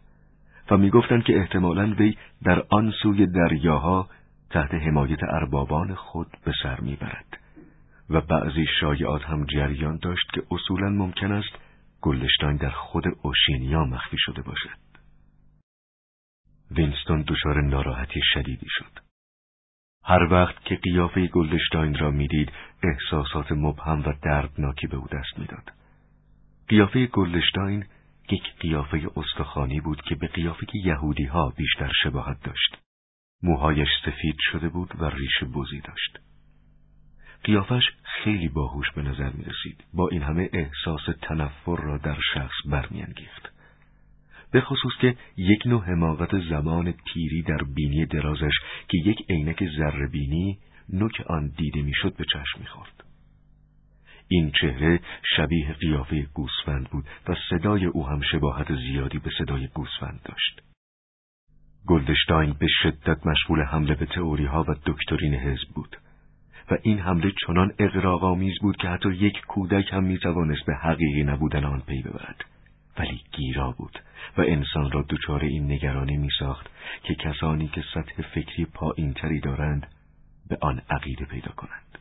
و می‌گفتند که احتمالا وی در آن سوی دریاها تحت حمایت اربابان خود به سر می‌برد و بعضی شایعات هم جریان داشت که اصولا ممکن است گلدشتاین در خود اوشینیا مخفی شده باشد وینستون دچار ناراحتی شدیدی شد هر وقت که قیافه گلدشتاین را می‌دید احساسات مبهم و دردناکی به او دست می‌داد. قیافه گلدشتاین یک قیافه استخوانی بود که به قیافه یهودی ها بیشتر شباهت داشت. موهایش سفید شده بود و ریش بزی داشت. قیافش خیلی باهوش به نظر می رسید. با این همه احساس تنفر را در شخص برمیانگیخت. به خصوص که یک نوع حماقت زمان پیری در بینی درازش که یک عینک بینی نوک آن دیده می‌شد به چشم می‌خورد. این چهره شبیه قیافه گوسفند بود و صدای او هم شباهت زیادی به صدای گوسفند داشت. گلدشتاین به شدت مشغول حمله به تئوری ها و دکترین حزب بود و این حمله چنان اقراق‌آمیز بود که حتی یک کودک هم می‌توانست به حقیقی نبودن آن پی ببرد ولی گیرا بود و انسان را دچار این نگرانی میساخت که کسانی که سطح فکری پایینتری دارند به آن عقیده پیدا کنند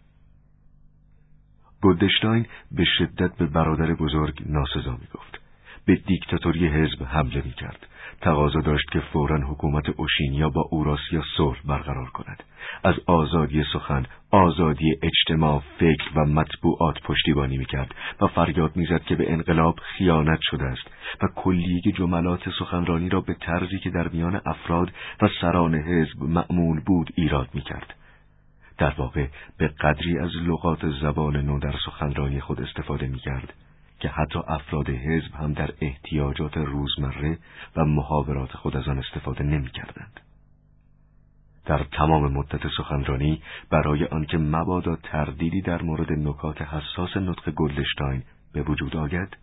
گلدشتاین به شدت به برادر بزرگ ناسزا می گفت. به دیکتاتوری حزب حمله می کرد. تقاضا داشت که فورا حکومت اوشینیا با اوراسیا صلح برقرار کند. از آزادی سخن، آزادی اجتماع، فکر و مطبوعات پشتیبانی می کرد و فریاد می‌زد که به انقلاب خیانت شده است و کلیه جملات سخنرانی را به طرزی که در میان افراد و سران حزب معمول بود ایراد می کرد. در واقع به قدری از لغات زبان نو در سخنرانی خود استفاده می کرد که حتی افراد حزب هم در احتیاجات روزمره و محاورات خود از آن استفاده نمی کردند. در تمام مدت سخنرانی برای آنکه مبادا تردیدی در مورد نکات حساس نطق گلدشتاین به وجود آید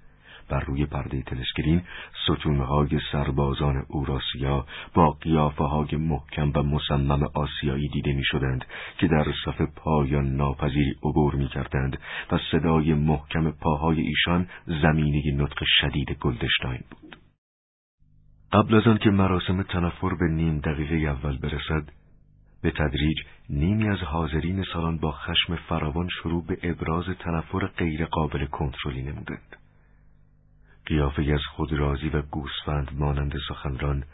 بر روی پرده تلسکرین ستونهای سربازان اوراسیا با قیافه های محکم و مصمم آسیایی دیده می شدند که در صف پایان ناپذیری عبور می کردند و صدای محکم پاهای ایشان زمینه نطق شدید گلدشتاین بود. قبل از آن که مراسم تنفر به نیم دقیقه اول برسد، به تدریج نیمی از حاضرین سالن با خشم فراوان شروع به ابراز تنفر غیر قابل کنترلی نمودند. قیافه از خود راضی و گوسفند مانند سخنران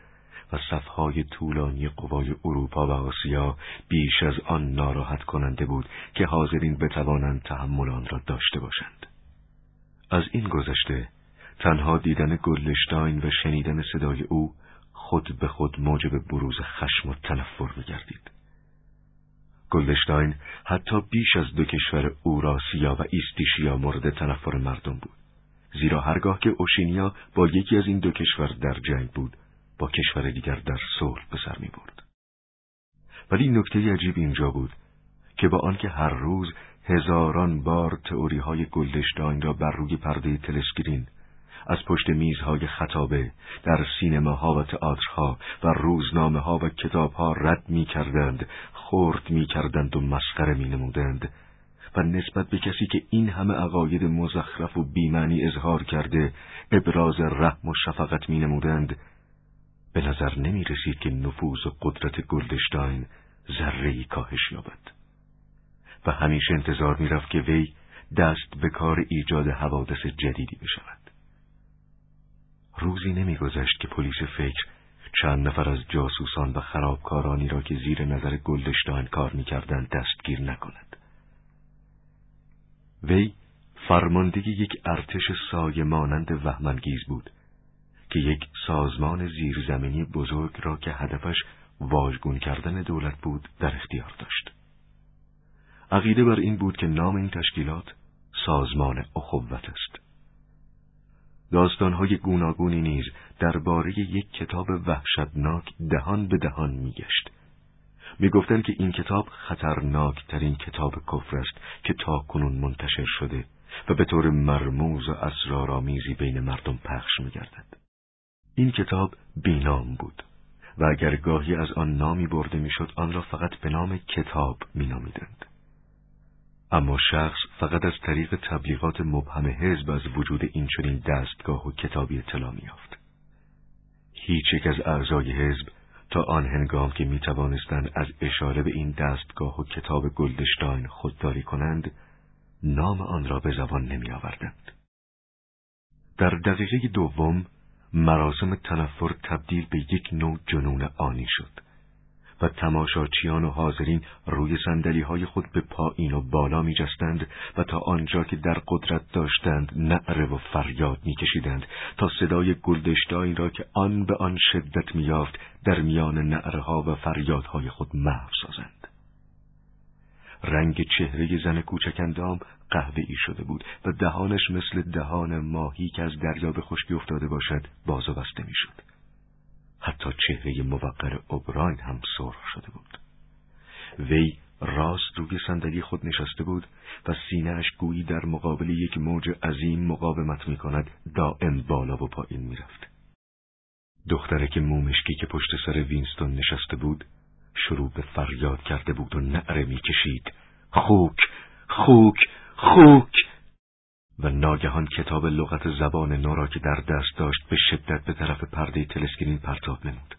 و صفهای طولانی قوای اروپا و آسیا بیش از آن ناراحت کننده بود که حاضرین بتوانند تحمل آن را داشته باشند. از این گذشته تنها دیدن گلشتاین و شنیدن صدای او خود به خود موجب بروز خشم و تنفر میگردید. گلدشتاین حتی بیش از دو کشور اوراسیا و ایستیشیا مورد تنفر مردم بود. زیرا هرگاه که اوشینیا با یکی از این دو کشور در جنگ بود با کشور دیگر در صلح به سر می برد. ولی نکته عجیب اینجا بود که با آنکه هر روز هزاران بار تئوری های گلدشتاین را بر روی پرده تلسکرین از پشت میزهای خطابه در سینماها و تئاترها و روزنامه ها و کتابها رد می کردند، خورد می کردند و مسخره می نمودند و نسبت به کسی که این همه عقاید مزخرف و بیمعنی اظهار کرده ابراز رحم و شفقت می نمودند به نظر نمی رسید که نفوذ و قدرت گلدشتاین ذره کاهش یابد. و همیشه انتظار می رفت که وی دست به کار ایجاد حوادث جدیدی بشود. روزی نمیگذشت که پلیس فکر چند نفر از جاسوسان و خرابکارانی را که زیر نظر گلدشتاین کار می‌کردند دستگیر نکند وی فرماندهی یک ارتش سایه مانند وهمانگیز بود که یک سازمان زیرزمینی بزرگ را که هدفش واژگون کردن دولت بود در اختیار داشت. عقیده بر این بود که نام این تشکیلات سازمان اخوت است. داستانهای گوناگونی نیز درباره یک کتاب وحشتناک دهان به دهان میگشت می‌گفتند که این کتاب خطرناک ترین کتاب کفر است که تا کنون منتشر شده و به طور مرموز و اسرارآمیزی بین مردم پخش میگردد. این کتاب بینام بود و اگر گاهی از آن نامی برده می‌شد آن را فقط به نام کتاب مینامیدند. اما شخص فقط از طریق تبلیغات مبهم حزب از وجود این چنین دستگاه و کتابی اطلاع میافت. هیچ یک از اعضای حزب تا آن هنگام که می توانستند از اشاره به این دستگاه و کتاب گلدشتاین خودداری کنند نام آن را به زبان نمی آوردند. در دقیقه دوم مراسم تنفر تبدیل به یک نوع جنون آنی شد و تماشاچیان و حاضرین روی سندلی های خود به پایین و بالا می جستند و تا آنجا که در قدرت داشتند نعره و فریاد می کشیدند تا صدای گلدشتایی را که آن به آن شدت می یافت در میان نعره ها و فریادهای خود محو سازند. رنگ چهره زن کوچک اندام ای شده بود و دهانش مثل دهان ماهی که از دریا به خشکی افتاده باشد باز و بسته می‌شد. حتی چهره موقر اوبراین هم سرخ شده بود. وی راست روی صندلی خود نشسته بود و سینهاش گویی در مقابل یک موج عظیم مقاومت می کند دائم بالا و پایین می رفت. دخترک مومشکی که پشت سر وینستون نشسته بود شروع به فریاد کرده بود و نعره می کشید خوک خوک خوک و ناگهان کتاب لغت زبان نو را که در دست داشت به شدت به طرف پرده تلسکرین پرتاب نمود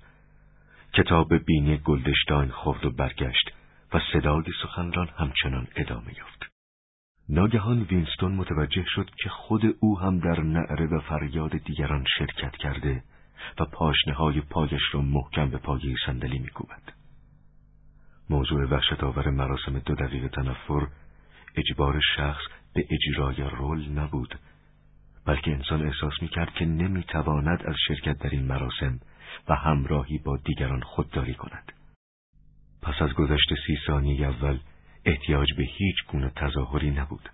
کتاب بینی گلدشتاین خورد و برگشت و صدای سخنران همچنان ادامه یافت ناگهان وینستون متوجه شد که خود او هم در نعره و فریاد دیگران شرکت کرده و پاشنه های پایش را محکم به پایه صندلی میکوبد. موضوع وحشت آور مراسم دو دقیقه تنفر اجبار شخص به اجرای رول نبود بلکه انسان احساس می‌کرد که نمی‌تواند از شرکت در این مراسم و همراهی با دیگران خودداری کند. پس از گذشت سی ثانیه اول احتیاج به هیچ گونه تظاهری نبود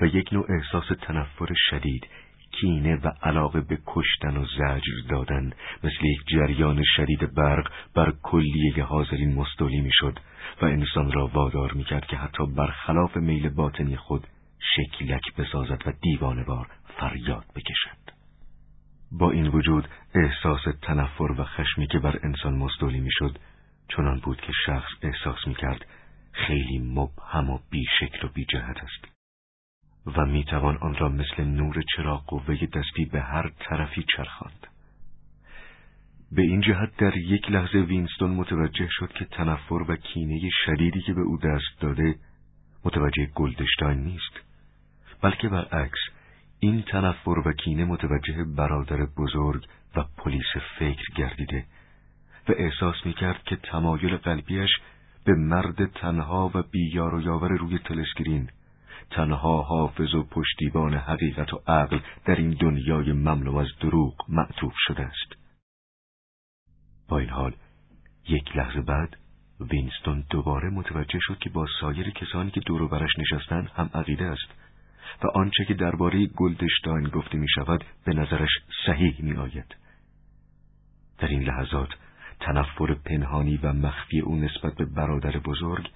و یک نوع احساس تنفر شدید کینه و علاقه به کشتن و زجر دادن مثل یک جریان شدید برق بر کلیه حاضرین مستولی می‌شد و انسان را وادار می‌کرد که حتی برخلاف میل باطنی خود شکلک بسازد و دیوانوار فریاد بکشد با این وجود احساس تنفر و خشمی که بر انسان مستولی می‌شد چنان بود که شخص احساس می‌کرد خیلی مبهم و بیشکل و بیجهت است و می‌توان آن را مثل نور چراغ قوه دستی به هر طرفی چرخاند. به این جهت در یک لحظه وینستون متوجه شد که تنفر و کینه شدیدی که به او دست داده متوجه گلدشتاین نیست بلکه برعکس این تنفر و کینه متوجه برادر بزرگ و پلیس فکر گردیده و احساس می‌کرد که تمایل قلبیش به مرد تنها و بیار و یاور روی تلسکرین تنها حافظ و پشتیبان حقیقت و عقل در این دنیای مملو از دروغ معطوف شده است. با این حال یک لحظه بعد وینستون دوباره متوجه شد که با سایر کسانی که دور برش نشستند هم عقیده است. و آنچه که درباره گلدشتاین گفته می شود به نظرش صحیح می آید. در این لحظات تنفر پنهانی و مخفی او نسبت به برادر بزرگ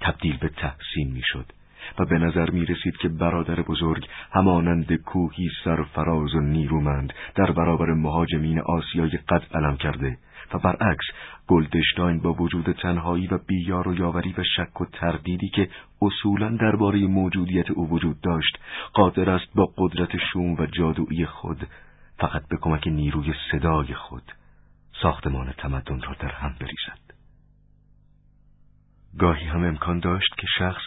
تبدیل به تحسین می شد و به نظر می رسید که برادر بزرگ همانند کوهی سرفراز و نیرومند در برابر مهاجمین آسیای قد علم کرده و برعکس گلدشتاین با وجود تنهایی و بیار و یاوری و شک و تردیدی که اصولا درباره موجودیت او وجود داشت قادر است با قدرت شوم و جادویی خود فقط به کمک نیروی صدای خود ساختمان تمدن را در هم بریزد. گاهی هم امکان داشت که شخص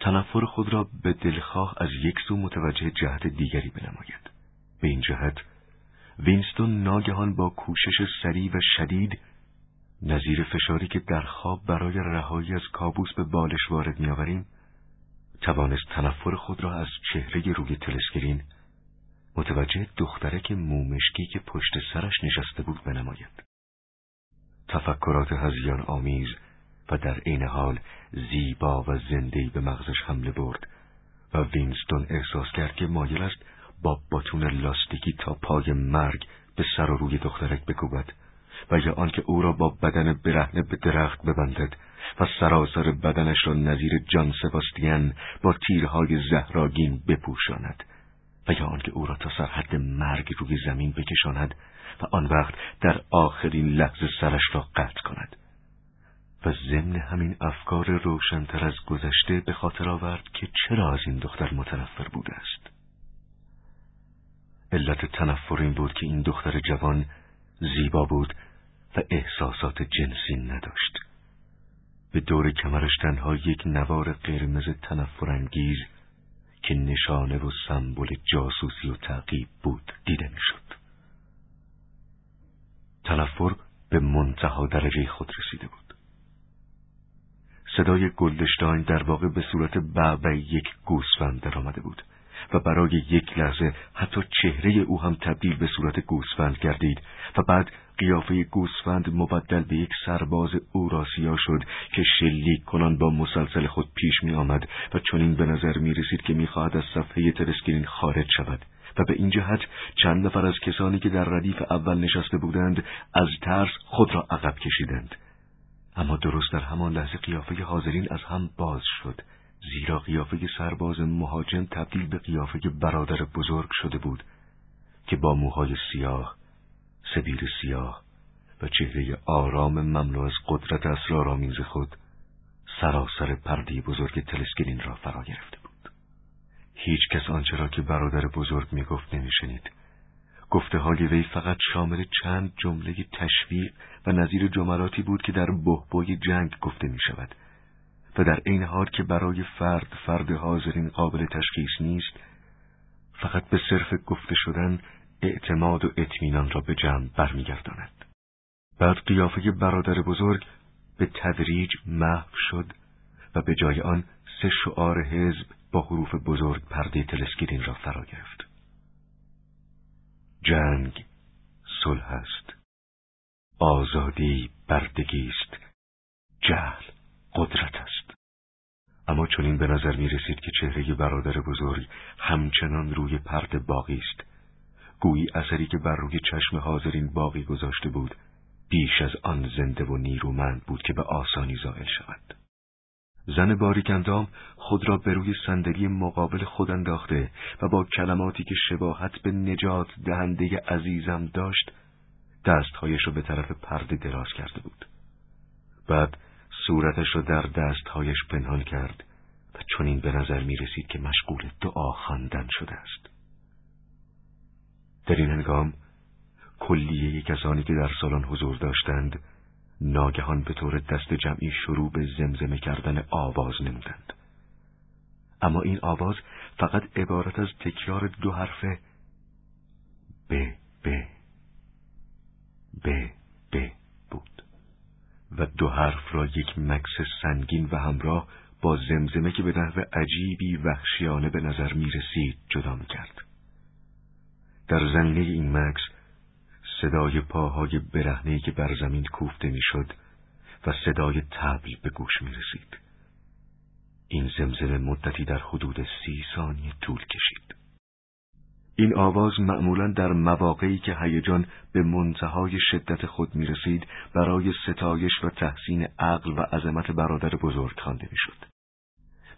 تنفر خود را به دلخواه از یک سو متوجه جهت دیگری بنماید. به این جهت وینستون ناگهان با کوشش سریع و شدید نظیر فشاری که در خواب برای رهایی از کابوس به بالش وارد میآوریم توانست تنفر خود را از چهره روی تلسکرین متوجه دخترک مومشکی که پشت سرش نشسته بود بنماید. تفکرات هزیان آمیز و در عین حال زیبا و زندهی به مغزش حمله برد و وینستون احساس کرد که مایل است با باتون لاستیکی تا پای مرگ به سر و روی دخترک بکوبد و یا آنکه او را با بدن برهنه به درخت ببندد و سراسر بدنش را نظیر جان سباستین با تیرهای زهراگین بپوشاند و یا آنکه او را تا سرحد مرگ روی زمین بکشاند و آن وقت در آخرین لحظه سرش را قطع کند. و ضمن همین افکار روشنتر از گذشته به خاطر آورد که چرا از این دختر متنفر بوده است. علت تنفر این بود که این دختر جوان زیبا بود و احساسات جنسی نداشت به دور کمرش تنها یک نوار قرمز تنفرانگیز که نشانه و سمبل جاسوسی و تعقیب بود دیده می‌شد. تنفر به منتها درجه خود رسیده بود. صدای گلدشتاین در واقع به صورت بعبع یک گوسفند درآمده بود و برای یک لحظه حتی چهره او هم تبدیل به صورت گوسفند گردید و بعد قیافه گوسفند مبدل به یک سرباز اوراسیا شد که شلیک کنان با مسلسل خود پیش می آمد و چنین به نظر می رسید که می خواهد از صفحه تلسکرین خارج شود و به این جهت چند نفر از کسانی که در ردیف اول نشسته بودند از ترس خود را عقب کشیدند. اما درست در همان لحظه قیافه حاضرین از هم باز شد. زیرا قیافه سرباز مهاجم تبدیل به قیافه برادر بزرگ شده بود که با موهای سیاه سبیر سیاه و چهره آرام مملو از قدرت اسرارآمیز خود سراسر پردی بزرگ تلسکرین را فرا گرفته بود. هیچ کس آنچه را که برادر بزرگ می گفت نمی شنید گفته های وی فقط شامل چند جمله تشویق و نظیر جملاتی بود که در بهبوی جنگ گفته می شود و در این حال که برای فرد فرد حاضرین قابل تشخیص نیست فقط به صرف گفته شدن اعتماد و اطمینان را به جمع برمیگرداند. بعد قیافه برادر بزرگ به تدریج محو شد و به جای آن سه شعار حزب با حروف بزرگ پرده تلسکرین را فرا گرفت. جنگ صلح است. آزادی بردگی است. جهل. قدرت است. اما چنین به نظر می رسید که چهره برادر بزرگ همچنان روی پرد باقی است. گویی اثری که بر روی چشم حاضرین باقی گذاشته بود بیش از آن زنده و نیرومند بود که به آسانی زائل شود. زن باریکندام خود را به روی صندلی مقابل خود انداخته و با کلماتی که شباهت به نجات دهنده عزیزم داشت دستهایش را به طرف پرده دراز کرده بود. بعد صورتش را در دستهایش پنهان کرد و چنین به نظر می رسید که مشغول دعا خواندن شده است. در این هنگام کلیه کسانی که در سالن حضور داشتند ناگهان به طور دست جمعی شروع به زمزمه کردن آواز نمودند. اما این آواز فقط عبارت از تکرار دو حرفه ب ب ب ب و دو حرف را یک مکس سنگین و همراه با زمزمه که به نحو عجیبی وحشیانه به نظر می رسید جدا می کرد. در زمینه این مکس صدای پاهای برهنهی که بر زمین کوفته می‌شد و صدای تبل به گوش می رسید. این زمزمه مدتی در حدود سی ثانیه طول کشید. این آواز معمولا در مواقعی که هیجان به منتهای شدت خود می رسید برای ستایش و تحسین عقل و عظمت برادر بزرگ خوانده می شد.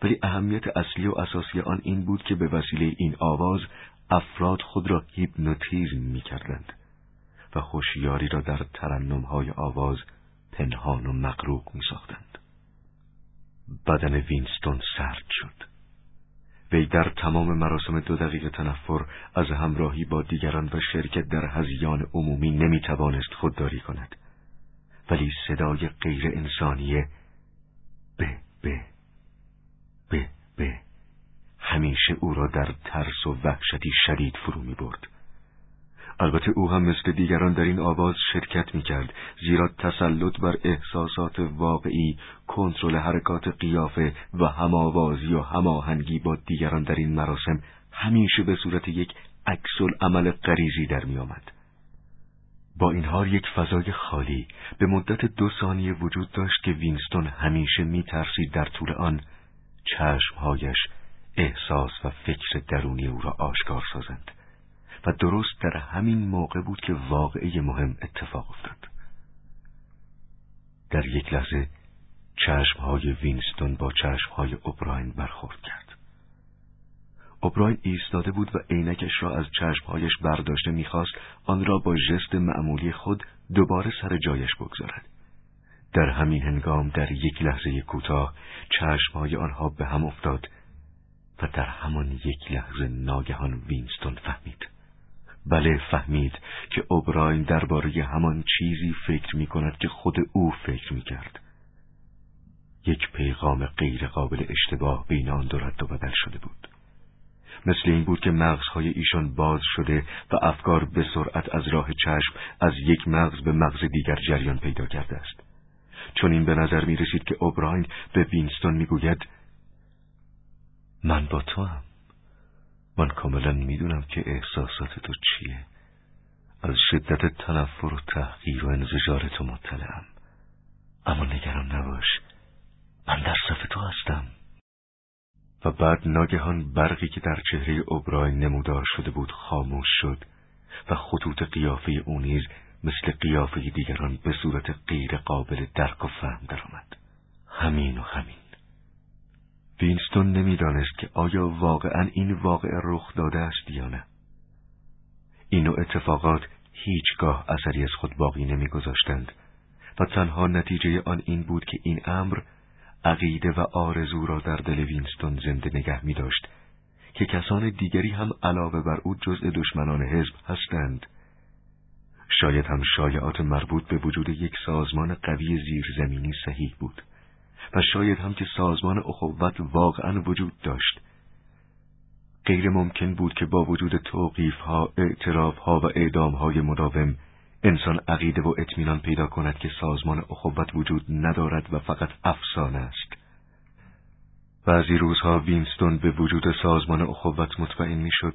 ولی اهمیت اصلی و اساسی آن این بود که به وسیله این آواز افراد خود را هیپنوتیزم می کردند و خوشیاری را در ترنمهای آواز پنهان و مقروق می ساختند. بدن وینستون سرد شد. وی در تمام مراسم دو دقیقه تنفر از همراهی با دیگران و شرکت در هزیان عمومی نمی توانست خودداری کند. ولی صدای غیر انسانیه به به به به همیشه او را در ترس و وحشتی شدید فرو می برد. البته او هم مثل دیگران در این آواز شرکت می کرد زیرا تسلط بر احساسات واقعی کنترل حرکات قیافه و هماوازی و هماهنگی با دیگران در این مراسم همیشه به صورت یک عکس عمل غریزی در می آمد. با این حال یک فضای خالی به مدت دو ثانیه وجود داشت که وینستون همیشه می ترسید در طول آن چشمهایش احساس و فکر درونی او را آشکار سازند و درست در همین موقع بود که واقعه مهم اتفاق افتاد. در یک لحظه چشمهای وینستون با چشمهای اوبراین برخورد کرد. اوبراین ایستاده بود و عینکش را از چشمهایش برداشته می‌خواست آن را با ژست معمولی خود دوباره سر جایش بگذارد. در همین هنگام در یک لحظه کوتاه چشمهای آنها به هم افتاد و در همان یک لحظه ناگهان وینستون فهمید. بله فهمید که اوبراین درباره همان چیزی فکر می کند که خود او فکر می کرد. یک پیغام غیر قابل اشتباه بین آن دو رد و بدل شده بود. مثل این بود که مغزهای ایشان باز شده و افکار به سرعت از راه چشم از یک مغز به مغز دیگر جریان پیدا کرده است. چون این به نظر می رسید که اوبراین به وینستون می گوید من با تو هم. من کاملا می‌دونم که احساسات تو چیه از شدت تنفر و تحقیر و انزجار تو مطلعم اما نگران نباش من در صف تو هستم و بعد ناگهان برقی که در چهره اوبراین نمودار شده بود خاموش شد و خطوط قیافه او نیز مثل قیافه دیگران به صورت غیر قابل درک و فهم درآمد. همین و همین. وینستون نمی‌دانست که آیا واقعا این واقع رخ داده است یا نه. این نوع اتفاقات هیچگاه اثری از خود باقی نمیگذاشتند و تنها نتیجه آن این بود که این امر عقیده و آرزو را در دل وینستون زنده نگه می داشت که کسان دیگری هم علاوه بر او جزء دشمنان حزب هستند شاید هم شایعات مربوط به وجود یک سازمان قوی زیرزمینی صحیح بود و شاید هم که سازمان اخوت واقعا وجود داشت غیر ممکن بود که با وجود توقیف ها، اعتراف ها و اعدام های مداوم انسان عقیده و اطمینان پیدا کند که سازمان اخوت وجود ندارد و فقط افسانه است. بعضی روزها وینستون به وجود سازمان اخوت مطمئن می‌شد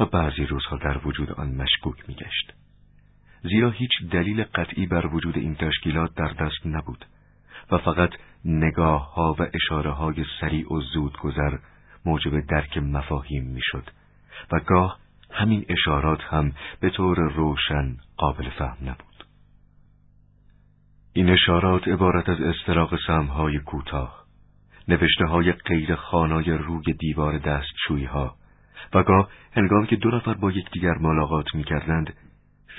و بعضی روزها در وجود آن مشکوک میگشت. زیرا هیچ دلیل قطعی بر وجود این تشکیلات در دست نبود و فقط نگاه ها و اشاره های سریع و زود گذر موجب درک مفاهیم می‌شد و گاه همین اشارات هم به طور روشن قابل فهم نبود. این اشارات عبارت از استراق سمهای کوتاه، نوشته های غیر خانای روی دیوار دستشویی ها و گاه هنگام که دو نفر با یکدیگر ملاقات می کردند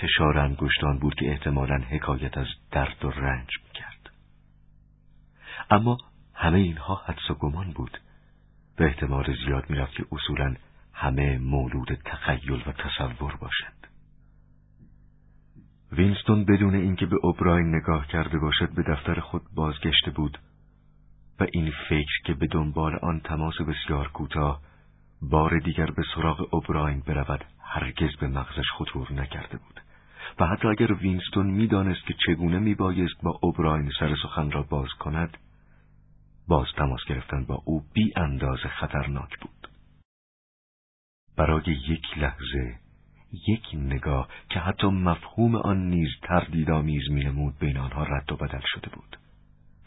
فشار انگشتان بود که احتمالا حکایت از درد و رنج می کرد. اما همه اینها حدس و گمان بود به احتمال زیاد می رفت که اصولا همه مولود تخیل و تصور باشند. وینستون بدون اینکه به اوبراین نگاه کرده باشد به دفتر خود بازگشته بود و این فکر که به دنبال آن تماس بسیار کوتاه بار دیگر به سراغ اوبراین برود هرگز به مغزش خطور نکرده بود و حتی اگر وینستون می‌دانست که چگونه میبایست با اوبراین سر سخن را باز کند باز تماس گرفتن با او بی انداز خطرناک بود. برای یک لحظه یک نگاه که حتی مفهوم آن نیز تردیدآمیز مینمود بین آنها رد و بدل شده بود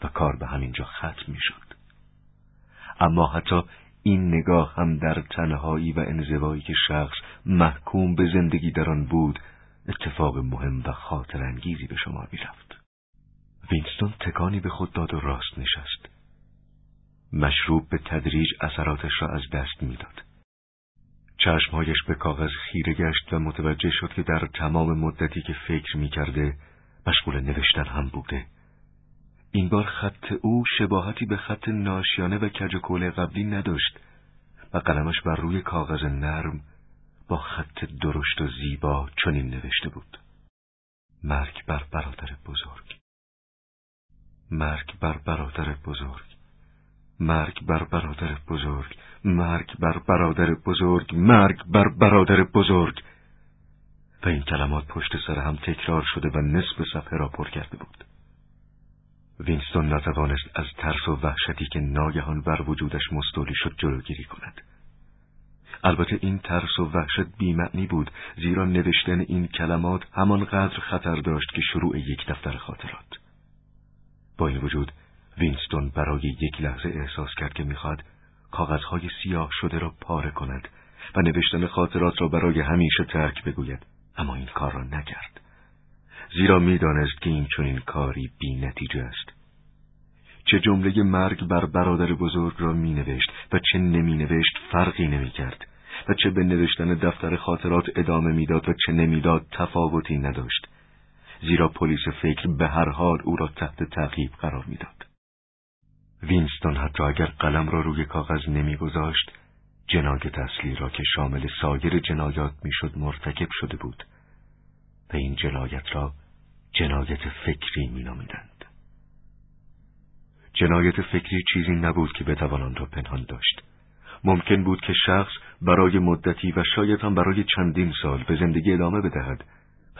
و کار به همینجا ختم می‌شد. اما حتی این نگاه هم در تنهایی و انزوایی که شخص محکوم به زندگی در آن بود اتفاق مهم و خاطر انگیزی به شما می‌رفت. وینستون تکانی به خود داد و راست نشست. مشروب به تدریج اثراتش را از دست می‌داد. چشمهایش به کاغذ خیره گشت و متوجه شد که در تمام مدتی که فکر می‌کرده مشغول نوشتن هم بوده. این بار خط او شباهتی به خط ناشیانه و کج قبلی نداشت و قلمش بر روی کاغذ نرم با خط درشت و زیبا چنین نوشته بود. مرگ بر برادر بزرگ. مرگ بر برادر بزرگ. مرگ بر برادر بزرگ مرگ بر برادر بزرگ مرگ بر برادر بزرگ. و این کلمات پشت سر هم تکرار شده و نصف صفحه را پر کرده بود. وینستون نتوانست از ترس و وحشتی که ناگهان بر وجودش مستولی شد جلوگیری کند. البته این ترس و وحشت بیمعنی بود زیرا نوشتن این کلمات همانقدر خطر داشت که شروع یک دفتر خاطرات. با این وجود وینستون برای یک لحظه احساس کرد که می‌خواد کاغذهای سیاه شده را پاره کند و نوشتن خاطرات را برای همیشه ترک بگوید اما این کار را نکرد. زیرا می‌دانست که این چنین کاری بی نتیجه است. چه جمله مرگ بر برادر بزرگ را می نوشت و چه نمی نوشت فرقی نمی کرد و چه به نوشتن دفتر خاطرات ادامه می‌داد و چه نمی‌داد تفاوتی نداشت. زیرا پلیس فکر به هر حال او را تحت تعقیب قرار می‌داد. وینستون حتی اگر قلم را روی کاغذ نمیگذاشت جنایت اصلی را که شامل سایر جنایات می‌شد مرتکب شده بود و این جنایت را جنایت فکری مینامیدند جنایت فکری چیزی نبود که بتوان آن را پنهان داشت. ممکن بود که شخص برای مدتی و شاید هم برای چندین سال به زندگی ادامه بدهد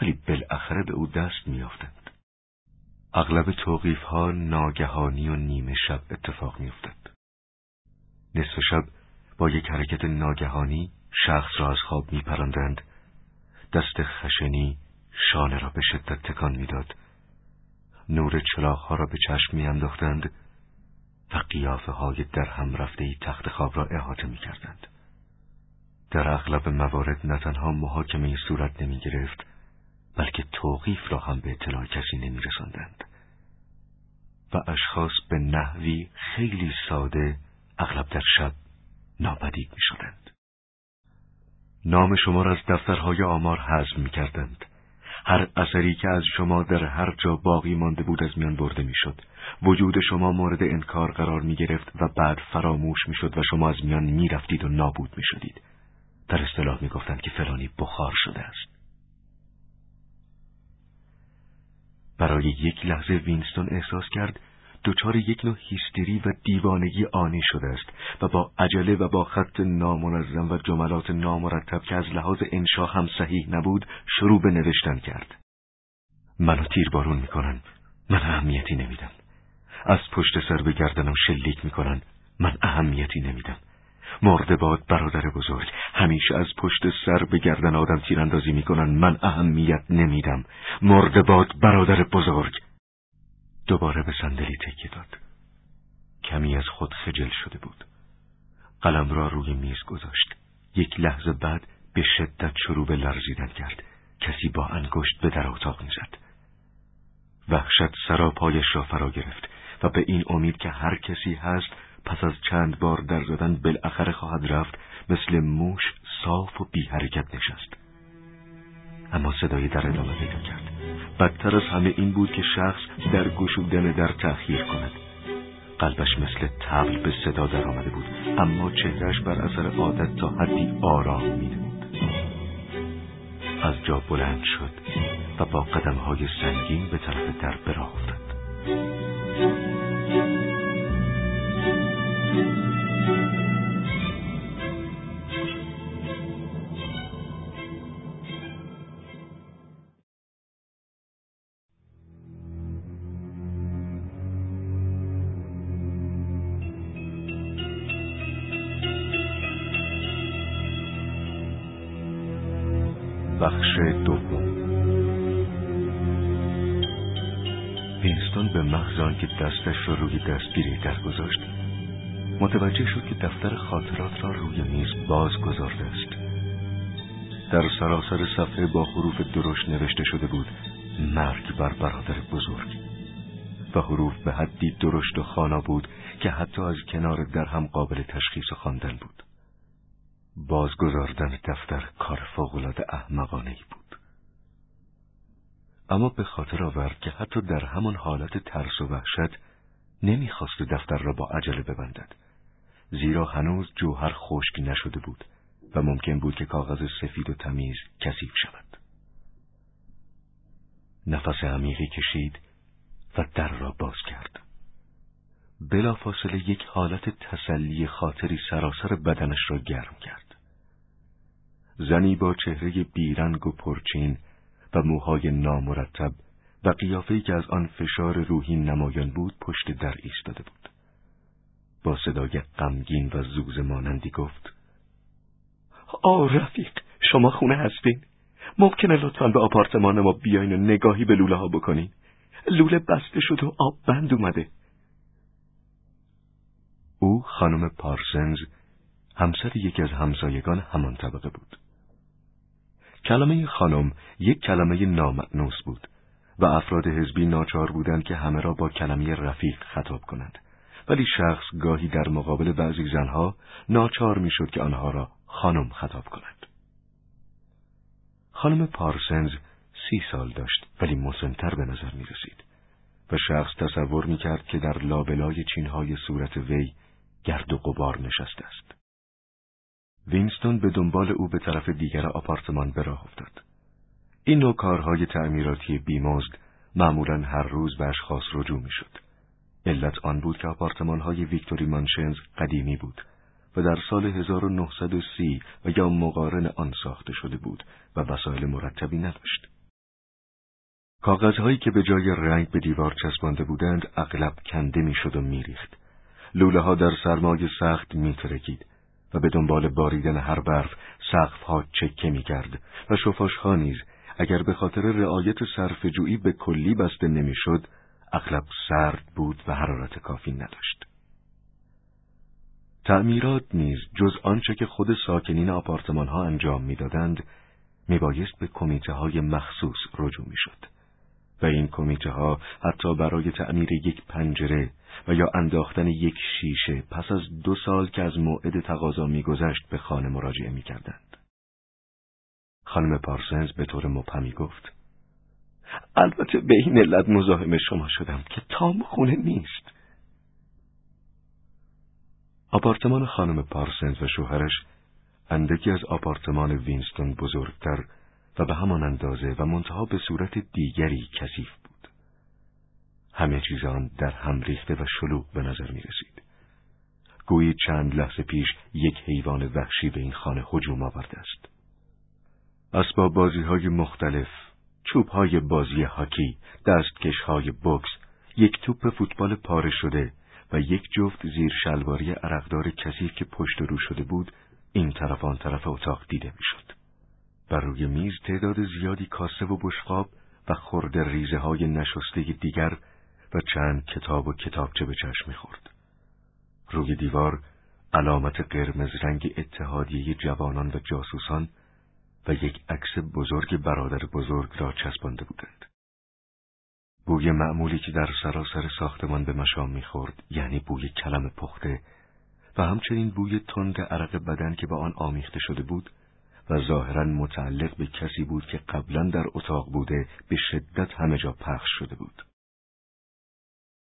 ولی بالاخره به او دست میافتند اغلب توقیف ها ناگهانی و نیمه شب اتفاق می افتد. نصف شب با یک حرکت ناگهانی شخص را از خواب می پرندند. دست خشنی شانه را به شدت تکان می‌داد. نور چراغ ها را به چشم می انداختند و قیافه های در هم رفته تخت خواب را احاطه می کردند. در اغلب موارد نه تنها محاکمه صورت نمی گرفت بلکه توقیف را هم به اطلاع کسی نمی رسندند. و اشخاص به نحوی خیلی ساده اغلب در شب ناپدید می شدند. نام شما را از دفترهای آمار حذف می کردند. هر اثری که از شما در هر جا باقی مانده بود از میان برده می‌شد. وجود شما مورد انکار قرار می گرفت و بعد فراموش می شد و شما از میان می رفتید و نابود می شدید. در اصطلاح می گفتند که فلانی بخار شده است. برای یک لحظه وینستون احساس کرد دچار یک نوع هیستری و دیوانگی آنی شده است و با عجله و با خط نامنظم و جملات نامرتب که از لحاظ انشا هم صحیح نبود شروع به نوشتن کرد. منو تیربارون می‌کنن. من اهمیتی نمیدم. از پشت سر به گردنم شلیک می‌کنن. من اهمیتی نمیدم. مرده باد برادر بزرگ. همیشه از پشت سر به گردن آدم تیراندازی می‌کنن. من اهمیت نمیدم. مرده باد برادر بزرگ. دوباره به صندلی تکیه داد. کمی از خود خجل شده بود. قلم را روی میز گذاشت. یک لحظه بعد به شدت شروع به لرزیدن کرد. کسی با انگشت به در اتاق می‌زد. وحشت سراپایش را فرا گرفت و به این امید که هر کسی هست پس از چند بار در زدن بالاخره خواهد رفت مثل موش صاف و بی حرکت نشست. اما صدای در ادامه پیدا کرد. بدتر از همه این بود که شخص در گشودن در تأخیر کند. قلبش مثل تبل به صدا در آمده بود اما چهرش بر اثر عادت تا حدی آرام میدمود از جا بلند شد و با قدمهای سنگین به طرف در براه افتاد. دستش را روی دستگیری در گذاشت متوجه شد که دفتر خاطرات را روی میز باز گذارده است. در سراسر صفحه با حروف درشت نوشته شده بود مرگ بر برادر بزرگ. و حروف به حدی درشت و خانا بود که حتی از کنار در هم قابل تشخیص خواندن بود. بازگذاردن دفتر کار فوقالعاده احمقانه ای بود. اما به خاطر آورد که حتی در همان حالت ترس و وحشت نمی‌خواست دفتر را با عجله ببندد. زیرا هنوز جوهر خشک نشده بود و ممکن بود که کاغذ سفید و تمیز کثیف شود. نفس عمیقی کشید و در را باز کرد. بلافاصله یک حالت تسلی خاطری سراسر بدنش را گرم کرد. زنی با چهره بیرنگ و پرچین و موهای نامرتب و قیافه‌ای که از آن فشار روحی نمایان بود پشت در ایستاده بود. با صدای غمگین و زوز مانندی گفت آ رفیق شما خونه هستین؟ ممکنه لطفا به آپارتمان ما بیاین و نگاهی به لوله ها بکنین؟ لوله بسته شد و آب بند اومده. او خانم پارسنز همسر یکی از همسایگان همان طبقه بود. کلمه خانم یک کلمه نامعنوس بود و افراد حزبی ناچار بودند که همه را با کلمه رفیق خطاب کنند ولی شخص گاهی در مقابل بعضی زنها ناچار می‌شد که آنها را خانم خطاب کند خانم پارسنز سی سال داشت ولی مسنتر به نظر می رسید و شخص تصور می کرد که در لابلای چینهای صورت وی گرد و غبار نشسته است. وینستون به دنبال او به طرف دیگر آپارتمان به راه افتاد. این نوع کارهای تعمیراتی بیمزد معمولا هر روز به اشخاص رجوع می‌شد. علت آن بود که آپارتمانهای ویکتوری مانشنز قدیمی بود و در سال 1930 و یا مقارن آن ساخته شده بود و وسایل مرتبی نداشت. کاغذهایی که به جای رنگ به دیوار چسبانده بودند اغلب کنده می‌شد و میریخت. لوله ها در سرمای سخت میترکید و به دنبال باریدن هر برف سقف ها چکه می‌کرد و شفاش نیز اگر به خاطر رعایت صرف جویی به کلی بسته نمی‌شد اغلب سرد بود و حرارت کافی نداشت. تعمیرات نیز جز آنچه که خود ساکنین آپارتمان ها انجام می‌دادند میبایست به کمیته های مخصوص رجوع می‌شد و این کمیته ها حتی برای تعمیر یک پنجره و یا انداختن یک شیشه پس از دو سال که از موعد تقاضا میگذشت به خانه مراجعه می‌کردند. خانم پارسنز به طور مبهمی گفت البته به این علت مزاحم شما شدم که تام خونه نیست. آپارتمان خانم پارسنز و شوهرش اندکی از آپارتمان وینستون بزرگتر و به همان اندازه و منتها به صورت دیگری کثیف بود. همه چیز آن در هم ریخته و شلوغ به نظر می رسید. گویی چند لحظه پیش یک حیوان وحشی به این خانه هجوم آورده است. اسباب بازی های مختلف، چوب های بازی هاکی، دستکش های بکس، یک توپ فوتبال پاره شده و یک جفت زیر شلواری عرقدار کثیف که پشت رو شده بود این طرف آن طرف اتاق دیده می‌شد. بر روی میز تعداد زیادی کاسه و بشقاب و خورده ریزه های نشسته دیگر و چند کتاب و کتابچه به چشم می‌خورد. روی دیوار علامت قرمز رنگ اتحادیه جوانان و جاسوسان و یک عکس بزرگ برادر بزرگ را چسبانده بودند. بوی معمولی که در سراسر ساختمان به مشام می‌خورد یعنی بوی کلم پخته و همچنین بوی تند عرق بدن که با آن آمیخته شده بود و ظاهرا متعلق به کسی بود که قبلا در اتاق بوده به شدت همه جا پخش شده بود.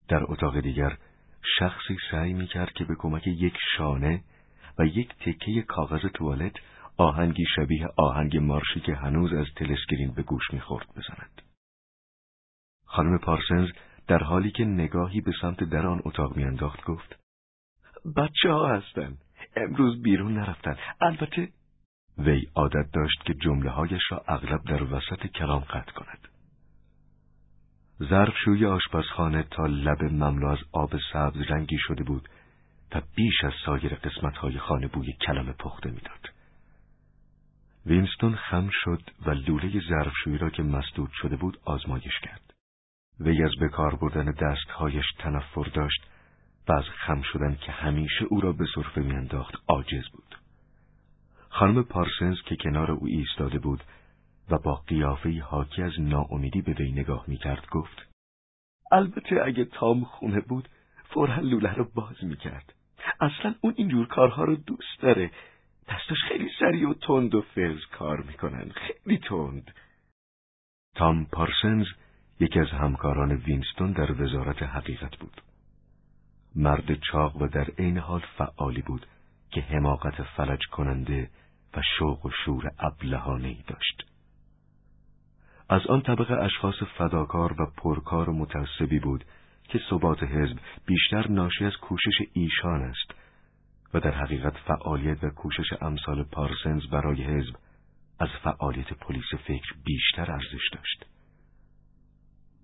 در اتاق دیگر شخصی سعی می‌کرد که به کمک یک شانه و یک تکه کاغذ توالت آهنگی شبیه آهنگ مارشی که هنوز از تلسکرین به گوش می‌خورد بزند. خانم پارسنز در حالی که نگاهی به سمت در آن اتاق میانداخت گفت بچه ها هستن امروز بیرون نرفتن البته وی عادت داشت که جمله هایش را اغلب در وسط کلام قطع کند ظرفشوی آشپزخانه تا لب مملو از آب سبز رنگی شده بود و بیش از سایر قسمت های خانه بوی کلم پخته می‌داد. وینستون خم شد و لوله ظرفشویی را که مسدود شده بود آزمایش کرد. وی از بکار بردن دستهایش تنفر داشت و از خم شدن که همیشه او را به صرفه میانداخت عاجز بود. خانم پارسنز که کنار او ایستاده بود و با قیافه حاکی از ناامیدی به وی نگاه می‌کرد گفت البته اگه تام خونه بود فورا لوله رو باز می‌کرد. اصلا اون اینجور کارها رو دوست داره. دستش خیلی سریع و تند و فز کار می‌کنن. خیلی تند. تام پارسنز یکی از همکاران وینستون در وزارت حقیقت بود. مرد چاق و در عین حال فعالی بود که حماقت فلج کننده و شوق و شور ابلهانه داشت. از آن طبقه اشخاص فداکار و پرکار و متعصبی بود که ثبات حزب بیشتر ناشی از کوشش ایشان است و در حقیقت فعالیت و کوشش امثال پارسنز برای حزب از فعالیت پلیس فکر بیشتر ارزش داشت.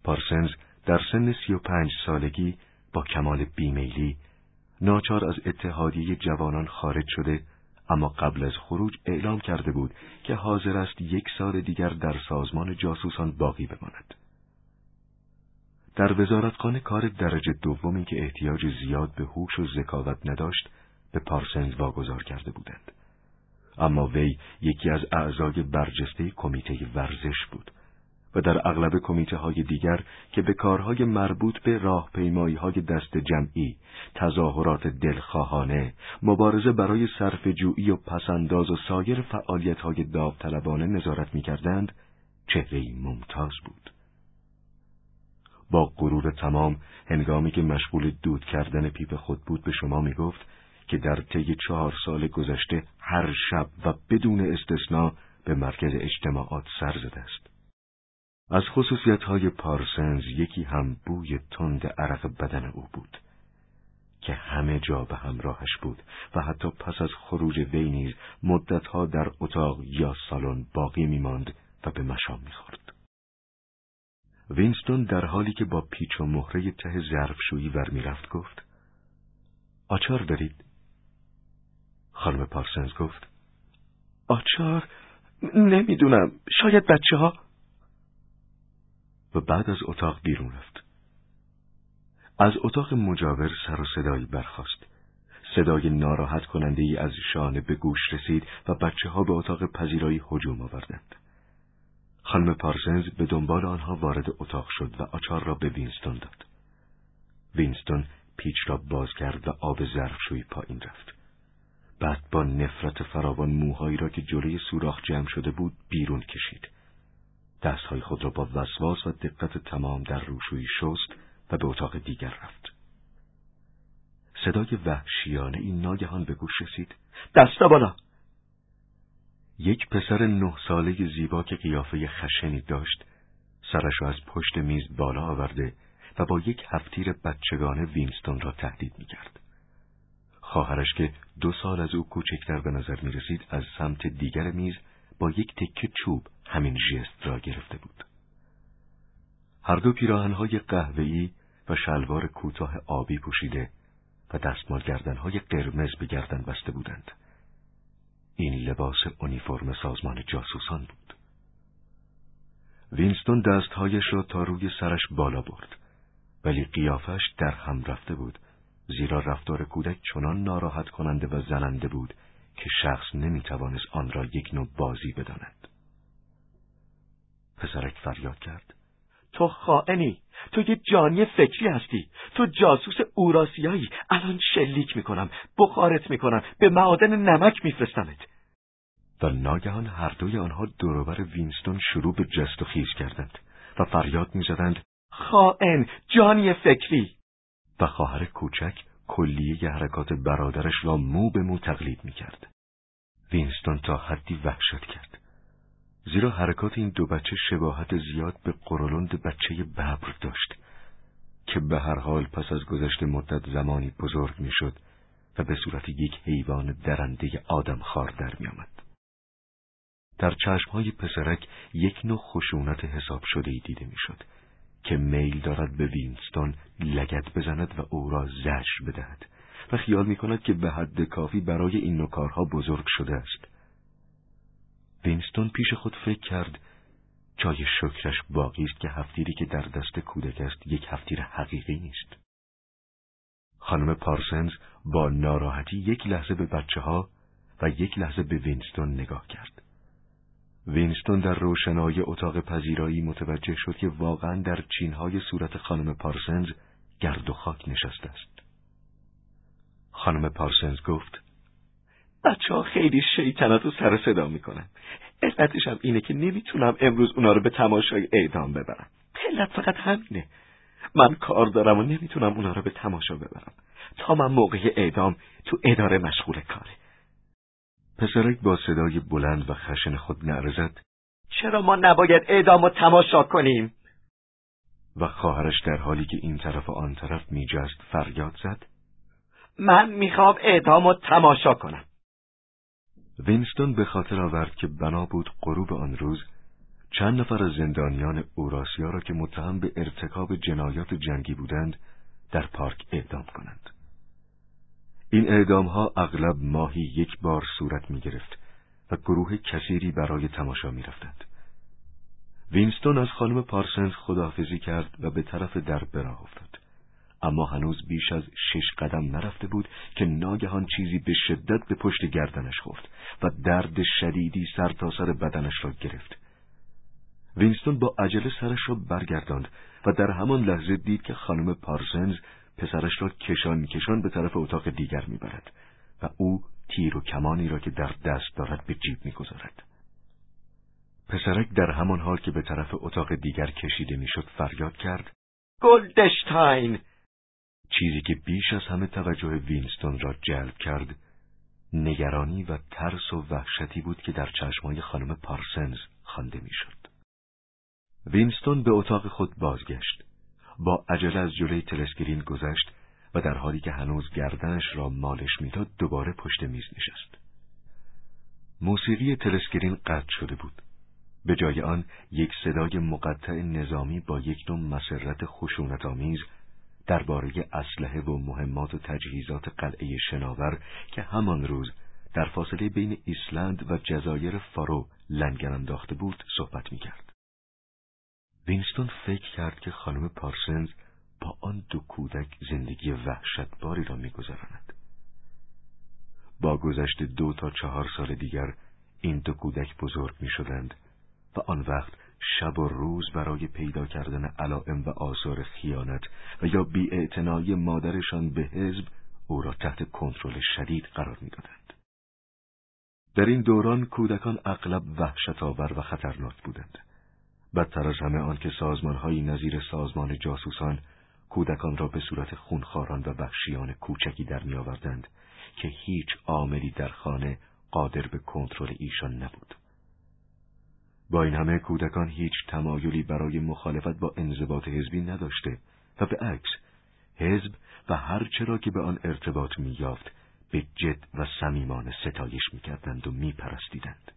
پارسنز در سن سی و پنج سالگی با کمال بیمیلی ناچار از اتحادیه جوانان خارج شده اما قبل از خروج اعلام کرده بود که حاضر است یک سال دیگر در سازمان جاسوسان باقی بماند. در وزارتخانه کار درجه دومی که احتیاج زیاد به هوش و ذکاوت نداشت به پارسنز واگذار کرده بودند. اما وی یکی از اعضای برجسته کمیته ورزش بود و در اغلب کمیته های دیگر که به کارهای مربوط به راهپیمایی های دست جمعی، تظاهرات دلخواهانه، مبارزه برای صرف جویی و پسنداز و سایر فعالیت های داوطلبانه نظارت می کردند، چهره ممتاز بود. با غرور تمام هنگامی که مشغول دود کردن پیپ خود بود به شما می گفت که در طی چهار سال گذشته هر شب و بدون استثنا به مرکز اجتماعات سر زده است. از خصوصیت های پارسنز یکی هم بوی تند عرق بدن او بود که همه جا به همراهش بود و حتی پس از خروج وی نیز مدتها در اتاق یا سالن باقی میماند و به مشام می‌خورد. وینستون در حالی که با پیچ و مهره ته ظرفشویی ور می‌رفت گفت آچار دارید؟ خانم پارسنز گفت آچار نمی‌دونم شاید بچه ها و بعد از اتاق بیرون رفت. از اتاق مجاور سر و صدایی برخاست. صدای ناراحت کننده ای از شانه به گوش رسید و بچه ها به اتاق پذیرایی هجوم آوردند. خانم پارسنز به دنبال آنها وارد اتاق شد و آچار را به وینستون داد. وینستون پیچ را باز کرد و آب ظرفشویی پایین رفت. بعد با نفرت فراوان موهایی را که جلوی سوراخ جمع شده بود بیرون کشید. دستهای خود را با وسواس و دقت تمام در روشویی شست و به اتاق دیگر رفت. صدای وحشیانه این ناگهان به گوش رسید. دستا بالا یک پسر نه ساله زیبا که قیافه خشنی داشت سرش را از پشت میز بالا آورده و با یک هفتیر بچگانه وینستون را تهدید می‌کرد. خواهرش که دو سال از او کوچکتر به نظر می رسید از سمت دیگر میز با یک تکه چوب همین ژست را گرفته بود. هر دو پیراهنهای قهوه‌ای و شلوار کوتاه آبی پوشیده و دستمال گردنهای قرمز به گردن بسته بودند. این لباس اونیفرم سازمان جاسوسان بود. وینستون دستهایش را تا روی سرش بالا برد ولی قیافش در هم رفته بود زیرا رفتار کودک چنان ناراحت کننده و زننده بود که شخص نمی‌توانست آن را یک نوع بازی بداند. پسرک فریاد کرد. تو خائنی تو یه جانی فکری هستی. تو جاسوس اوراسیایی. الان شلیک می‌کنم بخارت می‌کنم به معادن نمک میفرستمت. و ناگهان هر دوی آنها دوروبر وینستون شروع به جست و خیز کردند و فریاد می‌زدند خائن جانی فکری. و خواهر کوچک کلیه حرکات برادرش را مو به مو تقلید می‌کرد. وینستون تا حدی وحشت کرد. زیرا حرکات این دو بچه شباهت زیاد به قرولند بچه ببر داشت که به هر حال پس از گذشت مدت زمانی بزرگ می‌شد و به صورت یک حیوان درنده آدم خار در می آمد. در چشمهای پسرک یک نوع خشونت حساب شده ای دیده می‌شد که میل دارد به وینستون لگت بزند و او را زجر بدهد و خیال می کند که به حد کافی برای این نوع کارها بزرگ شده است. وینستون پیش خود فکر کرد جای شکرش باقی است که هفتیری که در دست کودک است یک هفتیر حقیقی نیست. خانم پارسنز با ناراحتی یک لحظه به بچه ها و یک لحظه به وینستون نگاه کرد. وینستون در روشنایی اتاق پذیرایی متوجه شد که واقعا در چینهای صورت خانم پارسنز گرد و خاک نشسته است. خانم پارسنز گفت بچه ها خیلی شیطنت و سر صدا می‌کنن. علتش هم اینه که نمی‌تونم امروز اونا رو به تماشای اعدام ببرم. علت فقط همینه. من کار دارم و نمی‌تونم اونا رو به تماشا ببرم. تا من موقع اعدام تو اداره مشغول کاره. پسرک با صدای بلند و خشن خود نعرزد چرا ما نباید اعدام و تماشا کنیم؟ و خواهرش در حالی که این طرف و آن طرف میجست فریاد زد. من می‌خوام اعدام و تماشا کنم. وینستون به خاطر آورد که بنا بود غروب آن روز چند نفر از زندانیان اوراسیا را که متهم به ارتکاب جنایات جنگی بودند در پارک اعدام کنند. این اعدام ها اغلب ماهی یک بار صورت می گرفت و گروه کثیری برای تماشا می رفتند. وینستون از خانم پارسنز خداحافظی کرد و به طرف در براه افتاد. اما هنوز بیش از شش قدم نرفته بود که ناگهان چیزی به شدت به پشت گردنش خفت و درد شدیدی سر تا سر بدنش را گرفت. وینستون با عجله سرش را برگرداند و در همان لحظه دید که خانم پارسنز پسرش را کشان کشان به طرف اتاق دیگر می‌برد و او تیر و کمانی را که در دست دارد به جیب می‌گذارد. پسرک در همان حال که به طرف اتاق دیگر کشیده می‌شد فریاد کرد گلدشتاین چیزی که بیش از همه توجه وینستون را جلب کرد نگرانی و ترس و وحشتی بود که در چشمای خانم پارسنز خوانده می‌شد. وینستون به اتاق خود بازگشت. با عجله از جلوی تلسکرین گذشت و در حالی که هنوز گردنش را مالش می‌داد دوباره پشت میز نشست. موسیقی تلسکرین قطع شده بود. به جای آن یک صدای مقطع نظامی با یک نوع مسرت خشونت آمیز درباره اسلحه و مهمات و تجهیزات قلعه شناور که همان روز در فاصله بین ایسلند و جزایر فارو لنگر انداخته بود صحبت می‌کرد. وینستون فکر کرد که خانم پارسنز با آن دو کودک زندگی وحشتباری را میگذراند. با گذشت دو تا چهار سال دیگر این دو کودک بزرگ می شدند و آن وقت شب و روز برای پیدا کردن علائم و آثار خیانت و یا بیاعتنایی مادرشان به حزب او را تحت کنترل شدید قرار می‌دادند. در این دوران کودکان اغلب وحشت آور و خطرناک بودند. بدتر از همه آنکه سازمانهایی نظیر سازمان جاسوسان کودکان را به صورت خونخواران و وحشیان کوچکی در میآوردند که هیچ عاملی در خانه قادر به کنترل ایشان نبود. با این همه کودکان هیچ تمایلی برای مخالفت با انضباط حزبی نداشته و به عکس حزب و هر چرا که به آن ارتباط میافت به جد و صمیمانه ستایش می‌کردند و میپرستیدند.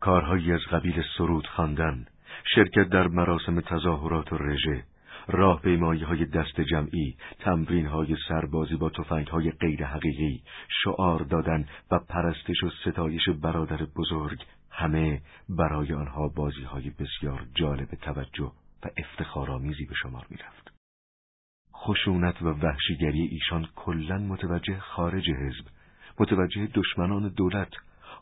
کارهایی از قبیل سرود خواندن، شرکت در مراسم تظاهرات و رژه، راه های دست جمعی، تمرین های سربازی با تفنگ های غیر حقیقی، شعار دادن و پرستش و ستایش برادر بزرگ همه برای آنها بازی های بسیار جالب توجه و افتخارآمیزی به شمار می رفت. خشونت و وحشیگری ایشان کلا متوجه خارج حزب، متوجه دشمنان دولت،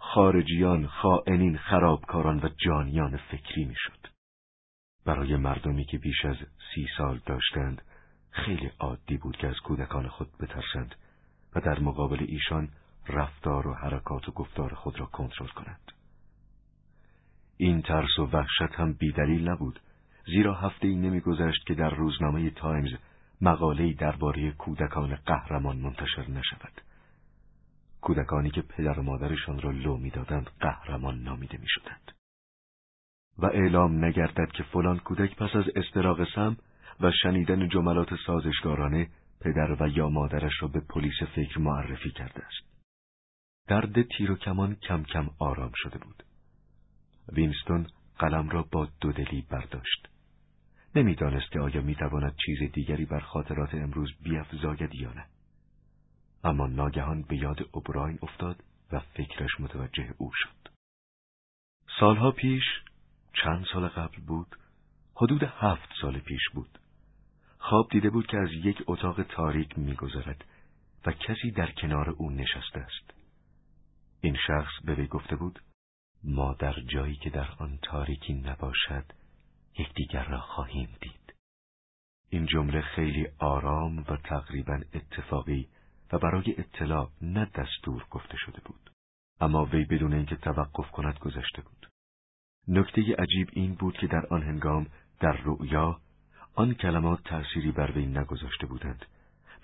خارجیان، خائنین، خرابکاران و جانیان فکری می‌شد. برای مردمی که بیش از سی سال داشتند خیلی عادی بود که از کودکان خود بترسند و در مقابل ایشان رفتار و حرکات و گفتار خود را کنترل کنند. این ترس و وحشت هم بیدلیل نبود زیرا هفته ای نمیگذشت که در روزنامه تایمز مقاله‌ای درباره کودکان قهرمان منتشر نشود. کودکانی که پدر و مادرشان را لو می‌دادند قهرمان نامیده می‌شدند. و اعلام نگردد که فلان کودک پس از استراق سم و شنیدن جملات سازشگارانه پدر و یا مادرش را به پلیس فکر معرفی کرده است. درد تیر و کمان کم کم آرام شده بود. وینستون قلم را با دودلی برداشت. نمی‌دانست که آیا می‌تواند چیز دیگری بر خاطرات امروز بیافزاید یا نه. اما ناگهان به یاد اوبراین افتاد و فکرش متوجه او شد. سالها پیش چند سال قبل بود؟ حدود هفت سال پیش بود. خواب دیده بود که از یک اتاق تاریک میگذرد و کسی در کنار او نشسته است. این شخص به وی گفته بود ما در جایی که در آن تاریکی نباشد یکدیگر را خواهیم دید. این جمله خیلی آرام و تقریبا اتفاقی و برای اطلاع نه دستور گفته شده بود. اما وی بدون اینکه توقف کند گذشته بود. نکته عجیب این بود که در آن هنگام در رؤیا آن کلمات تأثیری بر وی نگذاشته بودند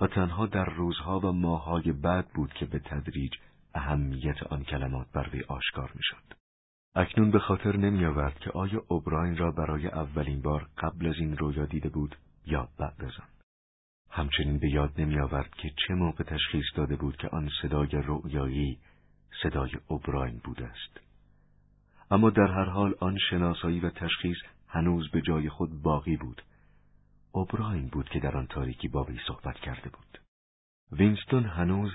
و تنها در روزها و ماههای بعد بود که به تدریج اهمیت آن کلمات بر وی آشکار می‌شد. اکنون به خاطر نمی آورد که آیا اوبراین را برای اولین بار قبل از این رویا دیده بود یا بعد از آن. همچنین به یاد نمی آورد که چه موقع تشخیص داده بود که آن صدای رؤیایی صدای اوبراین بوده است. اما در هر حال آن شناسایی و تشخیص هنوز به جای خود باقی بود. اوبراین بود که در آن تاریکی با وی صحبت کرده بود. وینستون هنوز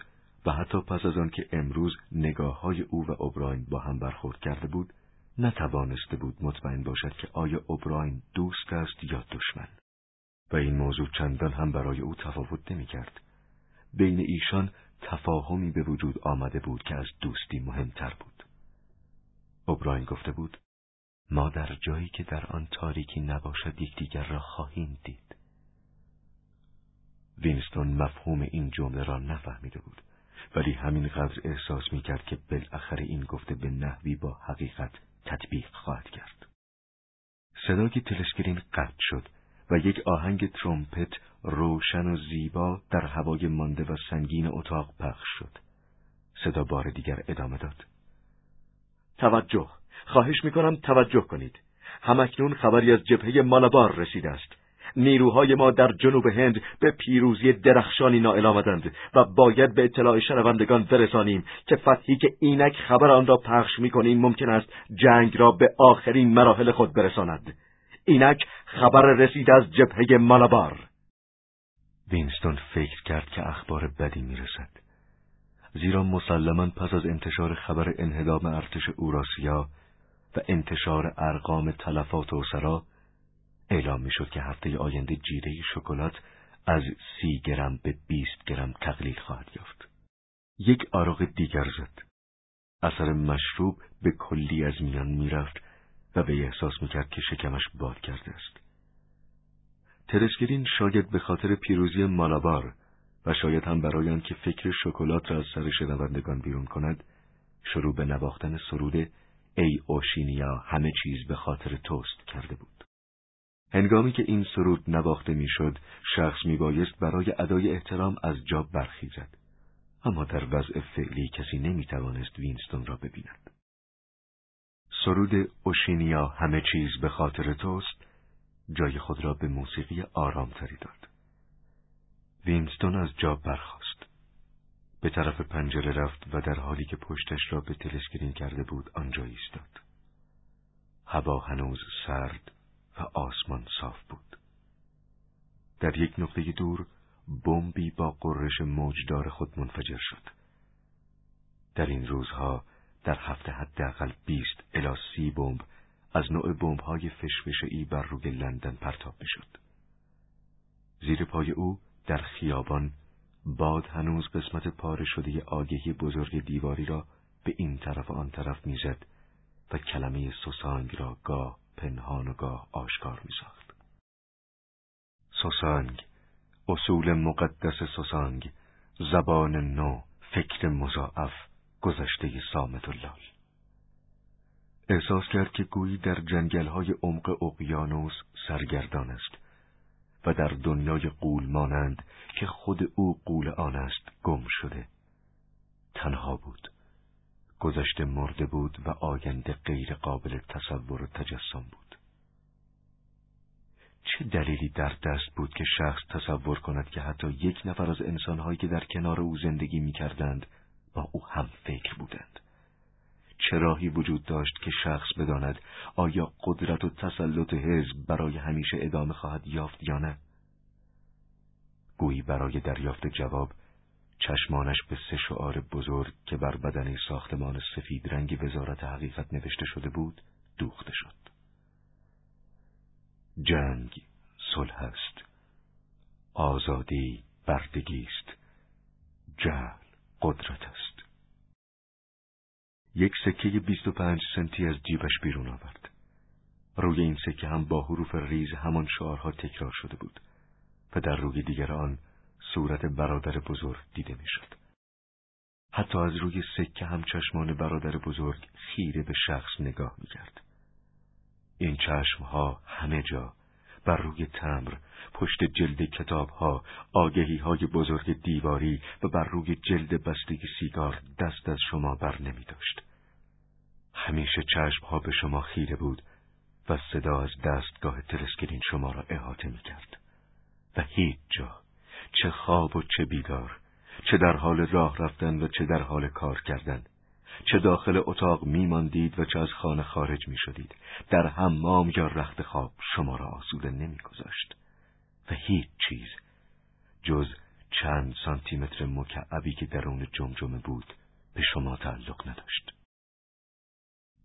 و حتی پس از آن که امروز نگاه های او و اوبراین با هم برخورد کرده بود، نتوانسته بود مطمئن باشد که آیا اوبراین دوست است یا دشمن. و این موضوع چندان هم برای او تفاوت نمی کرد. بین ایشان تفاهمی به وجود آمده بود که از دوستی مهمتر بود. اوبراین گفته بود ما در جایی که در آن تاریکی نباشد یکدیگر را خواهیم دید. وینستون مفهوم این جمله را نفهمیده بود ولی همین قدر احساس می کرد که بالاخره این گفته به نحوی با حقیقت تطبیق خواهد کرد. صدای تلسکرین قطع شد و یک آهنگ ترومپت روشن و زیبا در هوای مانده و سنگین اتاق پخش شد. صدا بار دیگر ادامه داد. توجه. خواهش می‌کنم توجه کنید. همکنون خبری از جبهه مالابار رسیده است. نیروهای ما در جنوب هند به پیروزی درخشانی نائل آمدند و باید به اطلاع شنوندگان برسانیم که فتحی که اینک خبر آن را پخش می‌کنیم ممکن است جنگ را به آخرین مراحل خود برساند. اینک خبر رسید از جبهه مالابار. وینستون فکر کرد که اخبار بدی می‌رسد. زیرا مسلما پس از انتشار خبر انهدام ارتش اوراسیا و انتشار ارقام تلفات و سرا اعلام می‌شد که هفته آینده جیره شکلات از سی گرم به بیست گرم تقلیل خواهد یافت. یک آراغ دیگر زد. اثر مشروب به کلی از میان می‌رفت و به احساس می‌کرد که شکمش باد کرده است. ترسکرین شاید به خاطر پیروزی مالابار و شاید هم برای آنکه فکر شکلات را از سر شنوندگان بیرون کند شروع به نواختن سرود ای اوشینیا همه چیز به خاطر توست کرده بود. هنگامی که این سرود نواخته می‌شد، شخص میبایست برای ادای احترام از جا برخیزد. اما در وضع فعلی کسی نمی‌توانست وینستون را ببیند. سرود اوشینیا همه چیز به خاطر توست جای خود را به موسیقی آرامتری داد. وینستون از جا برخاست. به طرف پنجره رفت و در حالی که پشتش را به تلسکرین کرده بود آنجا ایستاد. هوا هنوز سرد و آسمان صاف بود. در یک نقطه دور بمبی با قررش موجدار خود منفجر شد. در این روزها در هفته حداقل بیست الی سی بمب از نوع بمب‌های فشفشهای بر روی لندن پرتاب می‌شد. زیر پای او در خیابان باد هنوز قسمت پاره شده آگهی بزرگ دیواری را به این طرف و آن طرف می‌زد و کلمه سوسانگ را گاه پنهان و گاه آشکار میساخت. سوسانگ اصول مقدس سوسانگ زبان نو فکر مضاعف گذشته سامت لال احساس کرد که گویی در جنگلهای عمق اقیانوس سرگردان است و در دنیای قول مانند که خود او قول آن است گم شده. تنها بود. گذشته مرده بود و آینده غیر قابل تصور و تجسم بود. چه دلیلی در دست بود که شخص تصور کند که حتی یک نفر از انسانهایی که در کنار او زندگی می کردند با او هم فکر بودند؟ چه راهی وجود داشت که شخص بداند آیا قدرت و تسلط حزب برای همیشه ادامه خواهد یافت یا نه؟ گویی برای دریافت جواب چشمانش به سه شعار بزرگ که بر بدن ساختمان سفید رنگ وزارت حقیقت نوشته شده بود دوخته شد. جنگ صلح است. آزادی بردگی است. جهل قدرت است. یک سکه بیست و پنج سنتی از جیبش بیرون آورد روی این سکه هم با حروف ریز همان شعارها تکرار شده بود و در روی دیگر آن صورت برادر بزرگ دیده می‌شد. حتی از روی سکه هم چشمان برادر بزرگ خیره به شخص نگاه می‌کرد. این چشمها همه جا بر روی تمر، پشت جلد کتابها، آگهی های بزرگ دیواری و بر روی جلد بستگی سیگار دست از شما بر نمی داشت. همیشه چشمها به شما خیره بود و صدا از دستگاه تلسکرین شما را احاطه می کرد. و هیچ جا چه خواب و چه بیدار چه در حال راه رفتن و چه در حال کار کردن چه داخل اتاق میماندید و چه از خانه خارج می شدید در حمام یا رخت خواب شما را آسوده نمی گذاشت و هیچ چیز. جز چند سانتیمتر مکعبی که درون جمجمه بود به شما تعلق نداشت.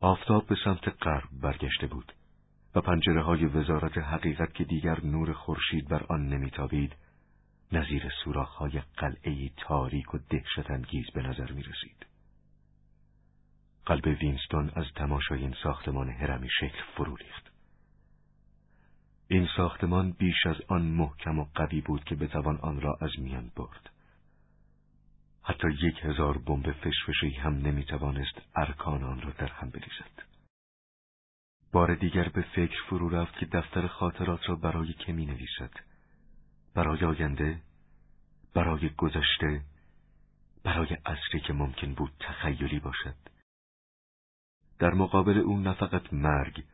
آفتاب به سمت غرب برگشته بود و پنجره های وزارت حقیقت که دیگر نور خورشید بر آن نمیتابید نظیر سوراخ های قلعه تاریک و دهشت انگیز به نظر می رسید. قلب وینستون از تماشای این ساختمان هرمی شکل فرو ریخت. این ساختمان بیش از آن محکم و قوی بود که بتوان آن را از میان برد. حتی یک هزار بمب فشفشی هم نمی‌توانست ارکان آن را در هم بریزد. بار دیگر به فکر فرو رفت که دفتر خاطرات را برای که می نویسد برای آینده برای گذشته برای عصری که ممکن بود تخیلی باشد در مقابل او نه فقط مرگ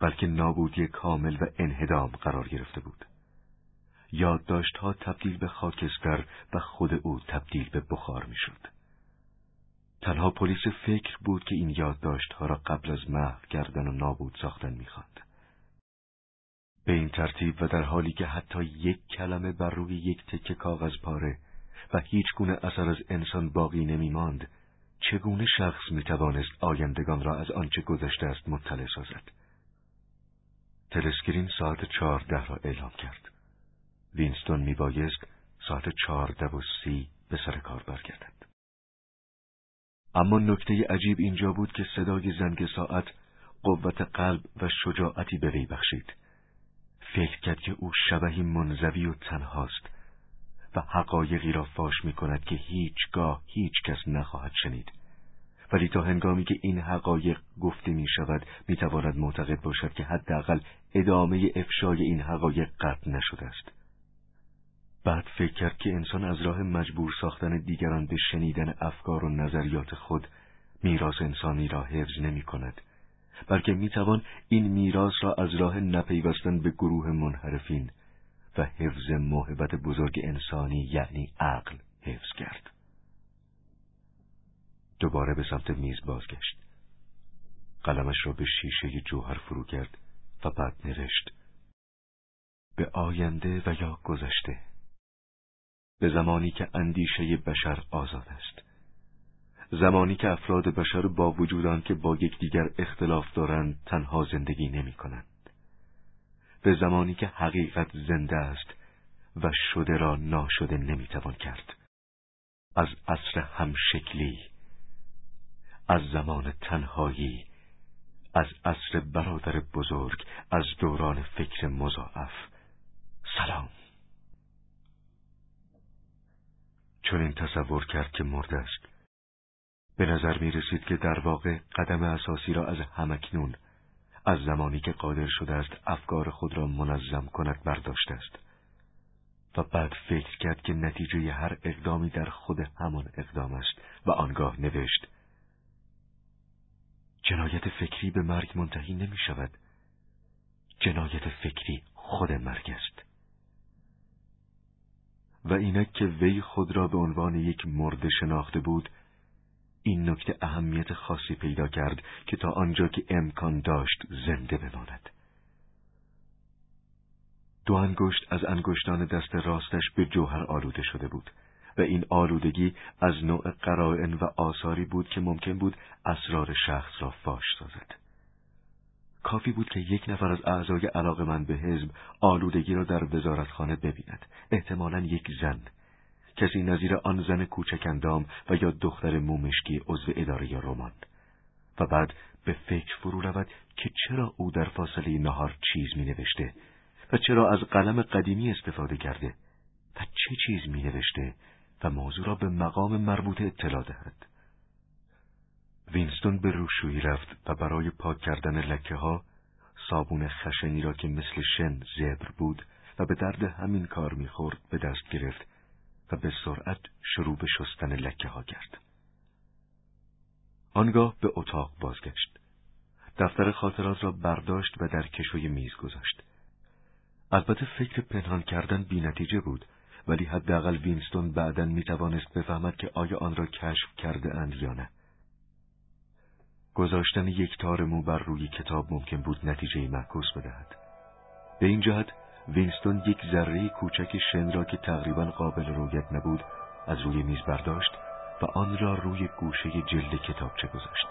بلکه نابودی کامل و انهدام قرار گرفته بود یادداشتها تبدیل به خاکستر و خود او تبدیل به بخار می‌شد. تنها پلیس فکر بود که این یادداشتها را قبل از محو کردن و نابود ساختن می‌خواند. به این ترتیب و در حالی که حتی یک کلمه بر روی یک تکه کاغذ پاره و هیچ گونه اثر از انسان باقی نمی ماند، چگونه شخص می توانست آیندگان را از آنچه گذشته است مطلع سازد؟ تلسکرین ساعت چهارده را اعلام کرد. وینستون می بایست ساعت چهارده و سی به سر کار برگردد. اما نکته عجیب اینجا بود که صدای زنگ ساعت قوت قلب و شجاعتی به وی بخشید. فکر کرد که او شبهی منزوی و تنهاست و حقایقی را فاش می کند که هیچگاه هیچ کس نخواهد شنید. ولی تا هنگامی که این حقایق گفته می شود می تواند معتقد باشد که حداقل ادامه افشای این حقایق قطع نشده است. بعد فکر کرد که انسان از راه مجبور ساختن دیگران به شنیدن افکار و نظریات خود میراث انسانی را حفظ نمی کند بلکه می توان این میراث را از راه نپیوستن به گروه منحرفین و حفظ موهبت بزرگ انسانی یعنی عقل حفظ کرد. دوباره به سمت میز بازگشت. قلمش را به شیشه جوهر فرو کرد و بعد نوشت به آینده و یا گذشته. به زمانی که اندیشه بشر آزاد است. زمانی که افراد بشر با وجود که با یکدیگر اختلاف دارند تنها زندگی نمی کنند. به زمانی که حقیقت زنده است و شده را ناشده نمی‌توان کرد. از عصر همشکلی از زمان تنهایی از عصر برادر بزرگ از دوران فکر مضاعف. سلام. چون این تصور کرد که مرده است. به نظر می رسید که در واقع قدم اساسی را از همکنون از زمانی که قادر شده است افکار خود را منظم کند برداشته است. و بعد فکر کرد که نتیجه هر اقدامی در خود همان اقدام است و آنگاه نوشت جنایت فکری به مرگ منتهی نمی شود. جنایت فکری خود مرگ است. و اینک که وی خود را به عنوان یک مرد شناخته بود این نکته اهمیت خاصی پیدا کرد که تا آنجا که امکان داشت زنده بماند. دو انگشت از انگشتان دست راستش به جوهر آلوده شده بود و این آلودگی از نوع قرائن و آثاری بود که ممکن بود اسرار شخص را فاش سازد. کافی بود که یک نفر از اعضای علاقه من به حزب آلودگی را در وزارتخانه ببیند. احتمالا یک زن. کسی نظیر آن زن کوچکندام و یا دختر مومشکی عضو اداره رمان. و بعد به فکر فرو رود که چرا او در فاصله نهار چیز می نوشته و چرا از قلم قدیمی استفاده کرده و چه چیز می نوشته و موضوع را به مقام مربوط اطلاع دهد. وینستون به روشویی رفت و برای پاک کردن لکه ها صابون خشنی را که مثل شن زبر بود و به درد همین کار می‌خورد به دست گرفت و به سرعت شروع به شستن لکه ها کرد. آنگاه به اتاق بازگشت. دفتر خاطرات را برداشت و در کشوی میز گذاشت. البته فکر پنهان کردن بی نتیجه بود ولی حداقل وینستون بعدا می توانست بفهمد که آیا آن را کشف کرده اند یا نه. گذاشتن یک تار مو بر روی کتاب ممکن بود نتیجه معکوس بدهد. به این جهت وینستون یک ذره کوچک شن را که تقریبا قابل رویت نبود از روی میز برداشت و آن را روی گوشه جلد کتابچه گذاشت.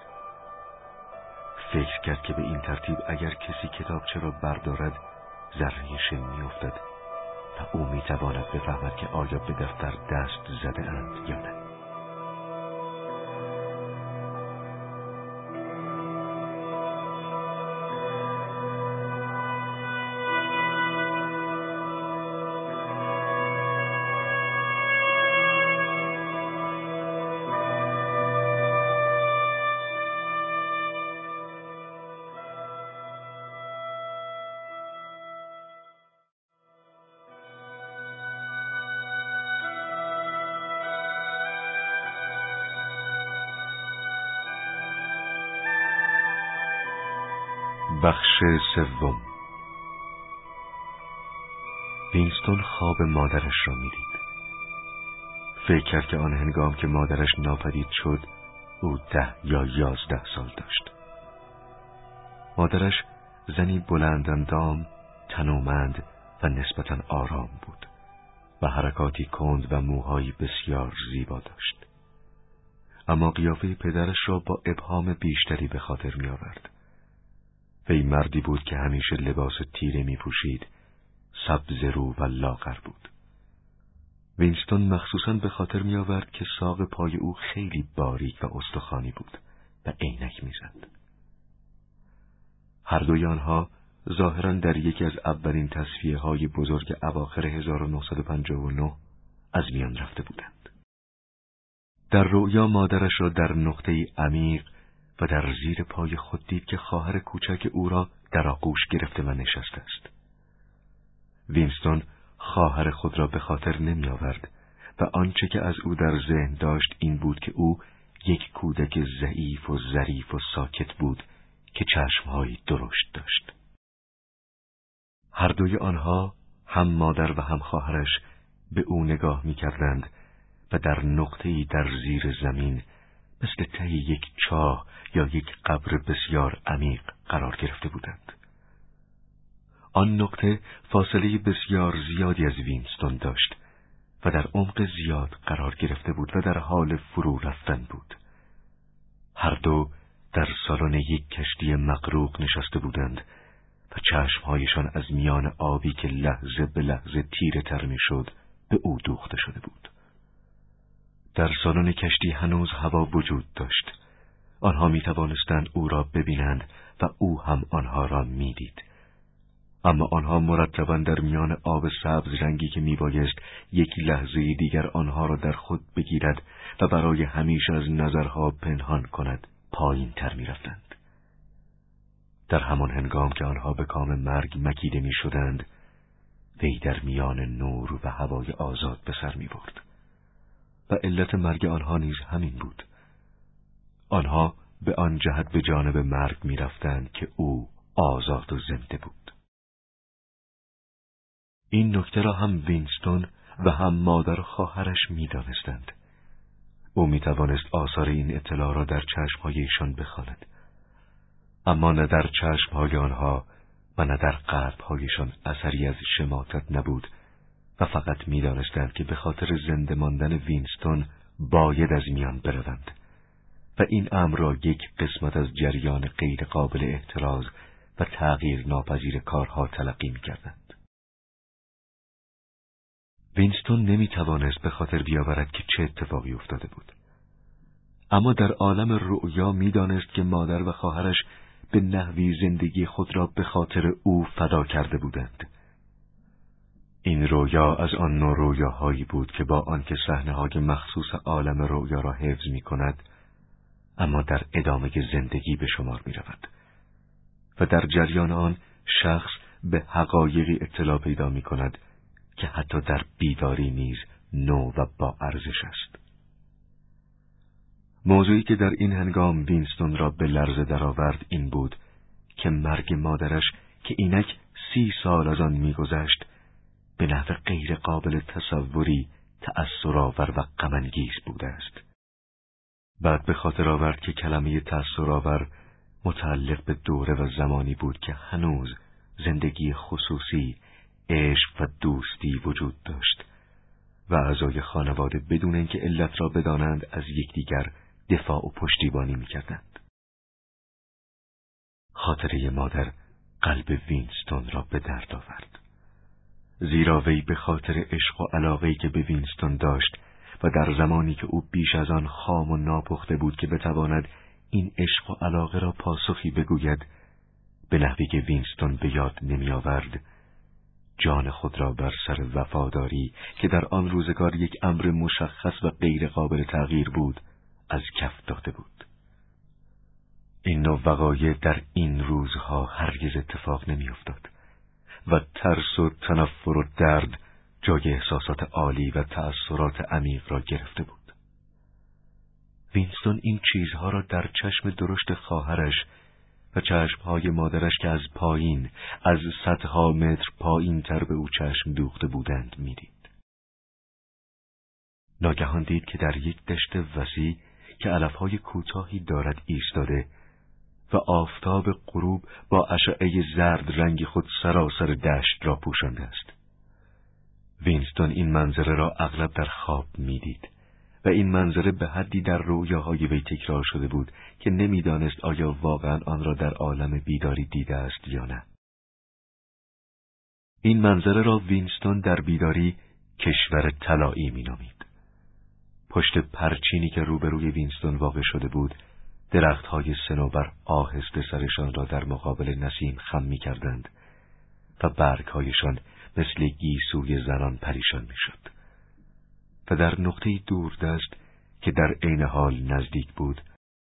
فکر کرد که به این ترتیب اگر کسی کتابچه را بردارد ذره شن میافتد و او می‌تواند بفهمد که آیا به دفتر دست زده اند یا نه. سوم. وینستون خواب مادرش را می‌دید. فکر کرد که آن هنگام که مادرش ناپدید شد او ده یا یازده سال داشت. مادرش زنی بلندندام تنومند و نسبتا آرام بود و حرکاتی کند و موهایی بسیار زیبا داشت. اما قیافه پدرش را با ابهام بیشتری به خاطر می آورد. وی مردی بود که همیشه لباس تیره می پوشید سبز رو و لاغر بود وینستون مخصوصا به خاطر می آورد که ساق پای او خیلی باریک و استخوانی بود و عینک می‌زد. هر دوی آنها ظاهرا در یکی از اولین تصفیه های بزرگ اواخر 1959 از میان رفته بودند. در رویا مادرش را در نقطه عمیق و در زیر پای خود دید که خواهر کوچک او را در آغوش گرفته و نشسته است. وینستون خواهر خود را به خاطر نمی آورد و آنچه که از او در ذهن داشت این بود که او یک کودک ضعیف و ظریف و ساکت بود که چشمهایی درشت داشت. هر دوی آنها هم مادر و هم خواهرش به او نگاه می کردند و در نقطه‌ای در زیر زمین مثل ته یک چاه یا یک قبر بسیار عمیق قرار گرفته بودند. آن نقطه فاصله بسیار زیادی از وینستون داشت و در عمق زیاد قرار گرفته بود و در حال فرو رفتن بود. هر دو در سالن یک کشتی مقروق نشسته بودند و چشمهایشان از میان آبی که لحظه به لحظه تیره تر می به او دوخته شده بود. در سالن کشتی هنوز هوا وجود داشت. آنها می توانستند او را ببینند و او هم آنها را می‌دید. اما آنها مرتبا در میان آب سبز رنگی که میبایست یک لحظه دیگر آنها را در خود بگیرد و برای همیشه از نظرها پنهان کند پایین تر می رفتند. در همان هنگام که آنها به کام مرگ مکیده می شدند وی در میان نور و هوای آزاد به سر می برد. و علت مرگ آنها نیز همین بود. آنها به آن جهت به جانب مرگ می رفتند که او آزاد و زنده بود. این نکته را هم وینستون و هم مادر و خواهرش می دانستند. او می توانست آثار این اطلاع را در چشمهای ایشان بخواند. اما نه در چشمهای آنها و نه در قلبهایشان اثری از شماتت نبود و فقط می‌دانستند که به خاطر زنده ماندن وینستون باید از میان بروند و این امر را یک قسمت از جریان غیر قابل احتراز و تغییر ناپذیر کارها تلقی می‌کردند. وینستون نمی توانست به خاطر بیاورد که چه اتفاقی افتاده بود. اما در عالم رؤیا می‌دانست که مادر و خواهرش به نحوی زندگی خود را به خاطر او فدا کرده بودند. این رویا از آن نوع رویاهایی بود که با آنکه صحنه های مخصوص عالم رویا را حفظ می کند اما در ادامه زندگی به شمار می رود و در جریان آن شخص به حقایقی اطلاع پیدا می کند که حتی در بیداری نیز نو و با ارزش است. موضوعی که در این هنگام وینستون را به لرزه درآورد این بود که مرگ مادرش که اینک سی سال از آن میگذشت به نحو غیر قابل تصوری تأثرآور و غمانگیز بوده است. بعد به خاطر آورد که کلمه تأثرآور متعلق به دوره و زمانی بود که هنوز زندگی خصوصی، عشق و دوستی وجود داشت و اعضای خانواده بدون اینکه علت را بدانند از یکدیگر دفاع و پشتیبانی می‌کردند. خاطره مادر قلب وینستون را به درد آورد. زیرا وی به خاطر عشق و علاقه‌ای که به وینستون داشت و در زمانی که او بیش از آن خام و ناپخته بود که بتواند این عشق و علاقه را پاسخی بگوید به نحوی که وینستون به یاد نمی آورد جان خود را بر سر وفاداری که در آن روزگار یک امر مشخص و غیر قابل تغییر بود از کف داده بود این نوع وقایع در این روزها هرگز اتفاق نمی. و ترس و تنفر و درد جای احساسات عالی و تأثیرات عمیق را گرفته بود. وینستون این چیزها را در چشم درشت خواهرش و چشمهای مادرش که از پایین از صدها متر پایین تر به او چشم دوخته بودند می‌دید. ناگهان دید که در یک دشت وسیع که علفهای کوتاهی دارد ایستاده و آفتاب غروب با اشعه زرد رنگ خود سراسر دشت را پوشانده است. وینستون این منظره را اغلب در خواب می‌دید و این منظره به حدی در رویاهای وی تکرار شده بود که نمی‌دانست آیا واقعا آن را در عالم بیداری دیده است یا نه. این منظره را وینستون در بیداری کشور طلایی مینامید. پشت پرچینی که روبروی وینستون واقع شده بود درختهای سنوبر آهسته سرشان را در مقابل نسیم خم می کردند و برگهایشان مثل گیسوی زنان پریشان می شد. و در نقطه دوردست که در عین حال نزدیک بود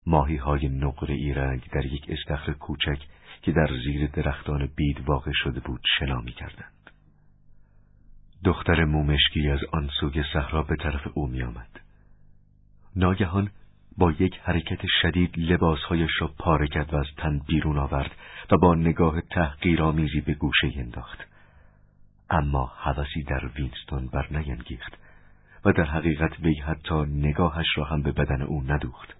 ماهی های نقره ای رنگ در یک استخر کوچک که در زیر درختان بید واقع شده بود شنا می کردند. دختر مومشکی از آن سوی صحرا به طرف او می آمد. ناگهان با یک حرکت شدید لباسهایش را پاره کرد و از تن بیرون آورد و با نگاه تحقیرآمیزی به گوشه انداخت. اما حوثی در وینستون بر نینگیخت و در حقیقت وی حتی نگاهش را هم به بدن او ندوخت.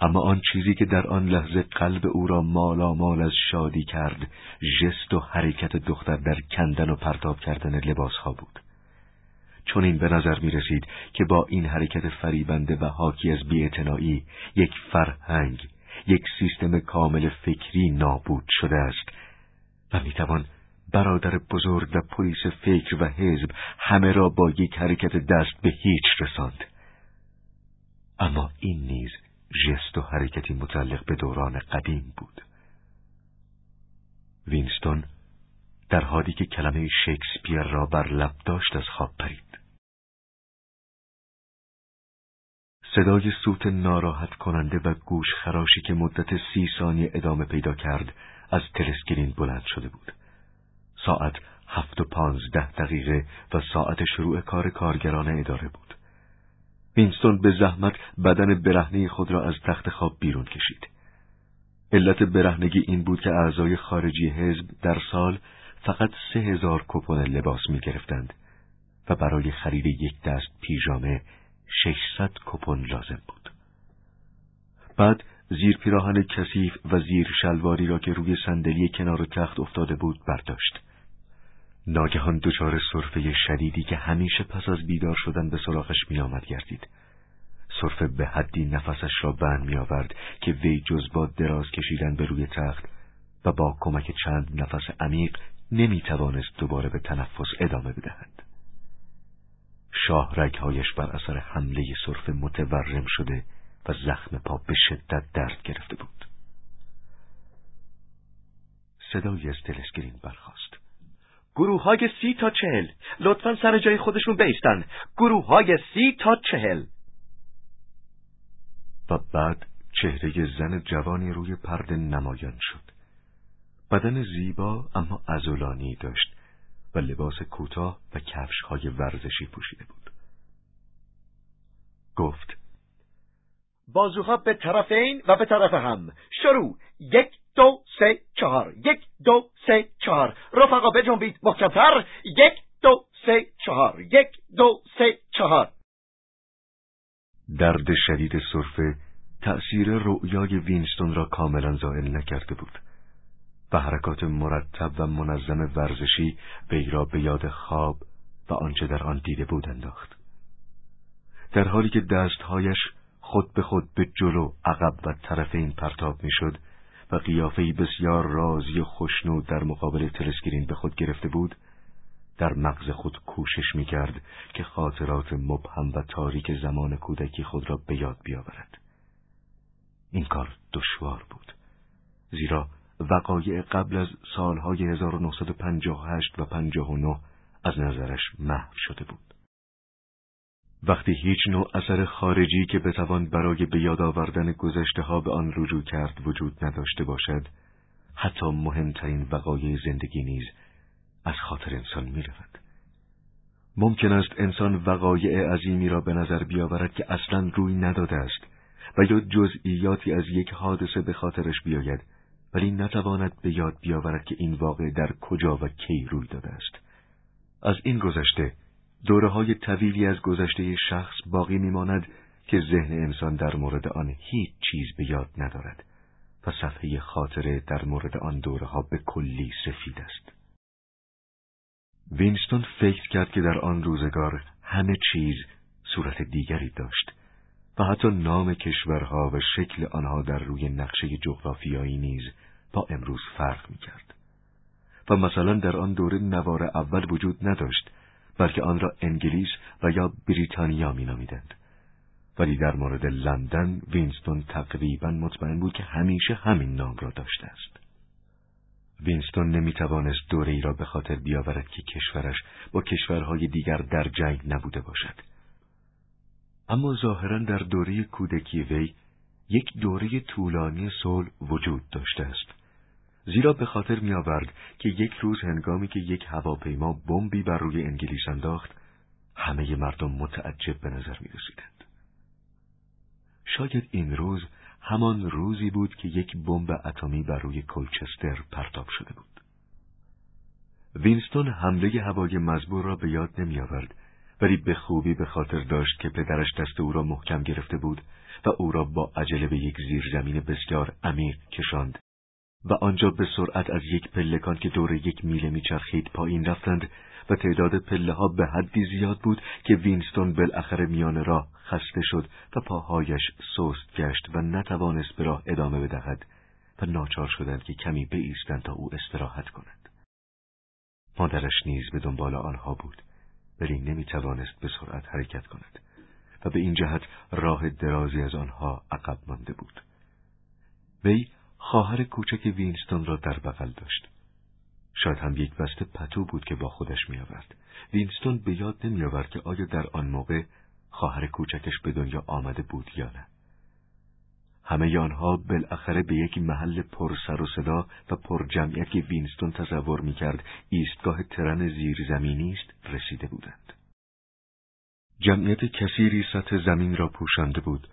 اما آن چیزی که در آن لحظه قلب او را مالا مال از شادی کرد، جست و حرکت دختر در کندن و پرتاب کردن لباسها بود. چون این به نظر می رسید که با این حرکت فریبنده و حاکی از بیعتنائی یک فرهنگ، یک سیستم کامل فکری نابود شده است و می توان برادر بزرگ و پلیس فکر و حزب همه را با یک حرکت دست به هیچ رساند. اما این نیز جست و حرکتی متعلق به دوران قدیم بود. وینستون در حالی که کلمه شکسپیر را بر لب داشت از خواب پرید. صدای سوت ناراحت کننده و گوش خراشی که مدت سی ثانیه ادامه پیدا کرد از تلسکرین بلند شده بود. ساعت هفت و پانزده دقیقه و ساعت شروع کار کارگران اداره بود. وینستون به زحمت بدن برهنه خود را از تخت خواب بیرون کشید. علت برهنگی این بود که اعضای خارجی حزب در سال فقط سه هزار کپون لباس می گرفتند و برای خرید یک دست پیژامه 600 کپون لازم بود. بعد زیر پیراهن کثیف و زیر شلواری را که روی صندلی کنار تخت افتاده بود برداشت. ناگهان دچار صرفه شدیدی که همیشه پس از بیدار شدن به سراغش می آمد گردید. صرفه به حدی نفسش را بند می آورد که وی جز با دراز کشیدن به روی تخت و با کمک چند نفس عمیق نمی توانست دوباره به تنفس ادامه بدهد. شاه رگهایش بر اثر حمله صرفه متورم شده و زخم پا به شدت درد گرفته بود. صدایی از تلسکرین برخاست. گروه های سی تا چهل. لطفا سر جای خودشون بیستن. گروه های سی تا چهل. و بعد چهره زن جوانی روی پرده نمایان شد. بدن زیبا اما ازولانی داشت. و لباس کوتاه و کفش های ورزشی پوشیده بود. گفت بازوها به طرف این و به طرف هم. شروع. یک دو سه چهار. یک دو سه چهار. رفقا بجنبید محکمتر. یک دو سه چهار. یک دو سه چهار. درد شدید صرفه تأثیر رؤیای وینستون را کاملا زائل نکرده بود. و حرکات مرتب و منظم ورزشی وی را به یاد خواب و آنچه در آن دیده بود انداخت. در حالی که دستهایش خود به خود به جلو عقب و طرف این پرتاب می‌شد و قیافهای بسیار رازی و خوشنود در مقابل تلسکرین به خود گرفته بود در مغز خود کوشش می‌کرد که خاطرات مبهم و تاریک زمان کودکی خود را به یاد بیاورد. این کار دشوار بود زیرا وقایع قبل از سالهای 1958 و 59 از نظرش محو شده بود وقتی هیچ نوع اثر خارجی که بتوان برای به یاد آوردن گذشته ها به آن رجوع کرد وجود نداشته باشد حتی مهمترین وقایع زندگی نیز از خاطر انسان می رود. ممکن است انسان وقایع عظیمی را به نظر بیاورد که اصلا روی نداده است و یا جزئیاتی از یک حادثه به خاطرش بیاید ولی نتواند به یاد بیاورد که این واقع در کجا و کی روی داده است از این گذشته دوره های طویلی از گذشته شخص باقی میماند که ذهن انسان در مورد آن هیچ چیز به یاد ندارد و صفحه خاطره در مورد آن دوره ها به کلی سفید است. وینستون فکر کرد که در آن روزگار همه چیز صورت دیگری داشت و حتی نام کشورها و شکل آنها در روی نقشه جغرافیایی نیز با امروز فرق می کرد. و مثلا در آن دوره نوار اول وجود نداشت بلکه آن را انگلیس و یا بریتانیا می نامیدند. ولی در مورد لندن وینستون تقریبا مطمئن بود که همیشه همین نام را داشته است. وینستون نمی توانست دوره ای را به خاطر بیاورد که کشورش با کشورهای دیگر در جنگ نبوده باشد. اما ظاهرا در دوره کودکی وی یک دوره طولانی صلح وجود داشته است. زیرا به خاطر می آورد که یک روز هنگامی که یک هواپیما بمبی بر روی انگلیس انداخت همه مردم متعجب به نظر می رسیدند. شاید این روز همان روزی بود که یک بمب اتمی بر روی کلچستر پرتاب شده بود. وینستون حمله هوای مزبور را به یاد نمی آورد ولی به خوبی به خاطر داشت که پدرش دست او را محکم گرفته بود و او را با عجله به یک زیرزمین بسیار عمیق کشاند و آنجا به سرعت از یک پلکان که دور یک میله میچرخید پایین رفتند و تعداد پله ها به حدی زیاد بود که وینستون بالاخره میان راه خسته شد و پاهایش سست گشت و نتوانست به راه ادامه بدهد و ناچار شدند که کمی بایستند تا او استراحت کند. مادرش نیز به دنبال آنها بود ولی نمی توانست به سرعت حرکت کند و به این جهت راه درازی از آنها عقب مانده بود. وی خواهر کوچک وینستون را در بغل داشت. شاید هم یک بسته پتو بود که با خودش می آورد. وینستون به یاد نمی آورد که آیا در آن موقع خواهر کوچکش به دنیا آمده بود یا نه. همه آنها بالاخره به یک محل پر سر و صدا و پر جمعیت که وینستون تصور می کرد ایستگاه ترن زیرزمینی است رسیده بودند. جمعیت کثیری سطح زمین را پوشانده بود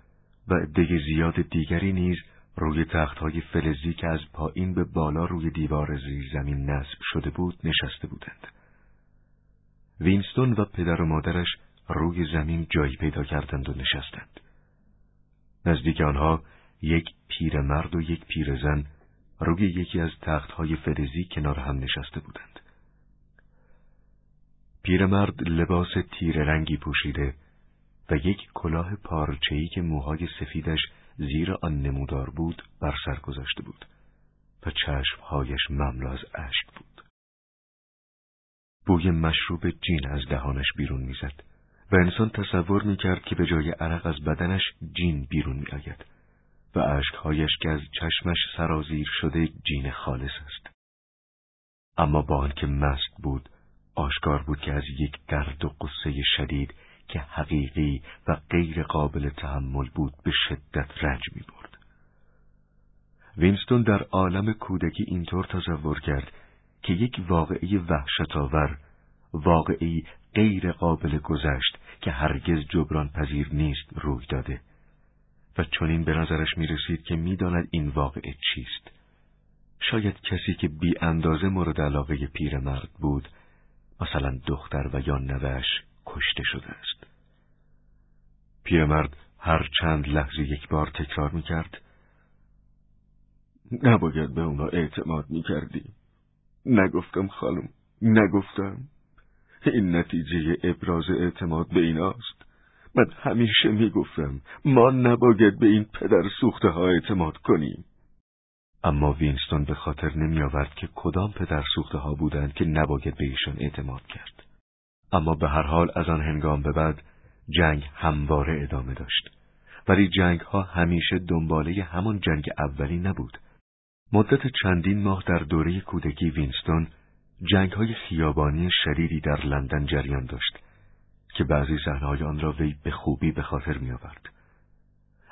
و عده زیاد دیگری نیز روی تختهای فلزی که از پایین به بالا روی دیوار زیر زمین نصب شده بود نشسته بودند. وینستون و پدر و مادرش روی زمین جایی پیدا کردند و نشستند. نزدیک آنها یک پیرمرد و یک پیرزن روی یکی از تختهای فلزی کنار هم نشسته بودند. پیرمرد لباس تیر رنگی پوشیده و یک کلاه پارچه‌ای که موهای سفیدش زیر آن نمودار بود بر سر گذاشته بود و چشمهایش مملو از اشک بود. بوی مشروب جین از دهانش بیرون می‌زد و انسان تصور می‌کرد که به جای عرق از بدنش جین بیرون میآید و اشکهایش که از چشمش سرازیر شده جین خالص است. اما با آنکه مست بود آشکار بود که از یک درد و قصه شدید که حقیقی و غیر قابل تحمل بود به شدت رنج می برد. وینستون در عالم کودکی اینطور تصور کرد که یک واقعی وحشتآور واقعی غیر قابل گذشت که هرگز جبران پذیر نیست روی داده و چنین به نظرش می رسید که می‌داند این واقعه چیست شاید کسی که بی اندازه مورد علاقه پیرمرد بود مثلا دختر و یا نوش کشته شده است. پیرمرد هر چند لحظه یک بار تکرار می کرد. نباید به اونا اعتماد می کردی. نگفتم خانم، نگفتم. این نتیجه ابراز اعتماد به ایناست. من همیشه می گفتم ما نباید به این پدر سوخته ها اعتماد کنیم. اما وینستون به خاطر نمی آورد که کدام پدر سوخته ها بودند که نباید به ایشان اعتماد کرد. اما به هر حال از آن هنگام به بعد جنگ همواره ادامه داشت. ولی جنگ ها همیشه دنباله همان جنگ اولی نبود. مدت چندین ماه در دوره کودکی وینستون جنگ های خیابانی شدیدی در لندن جریان داشت که بعضی صحنه‌های آن را وی به خوبی به خاطر می آورد.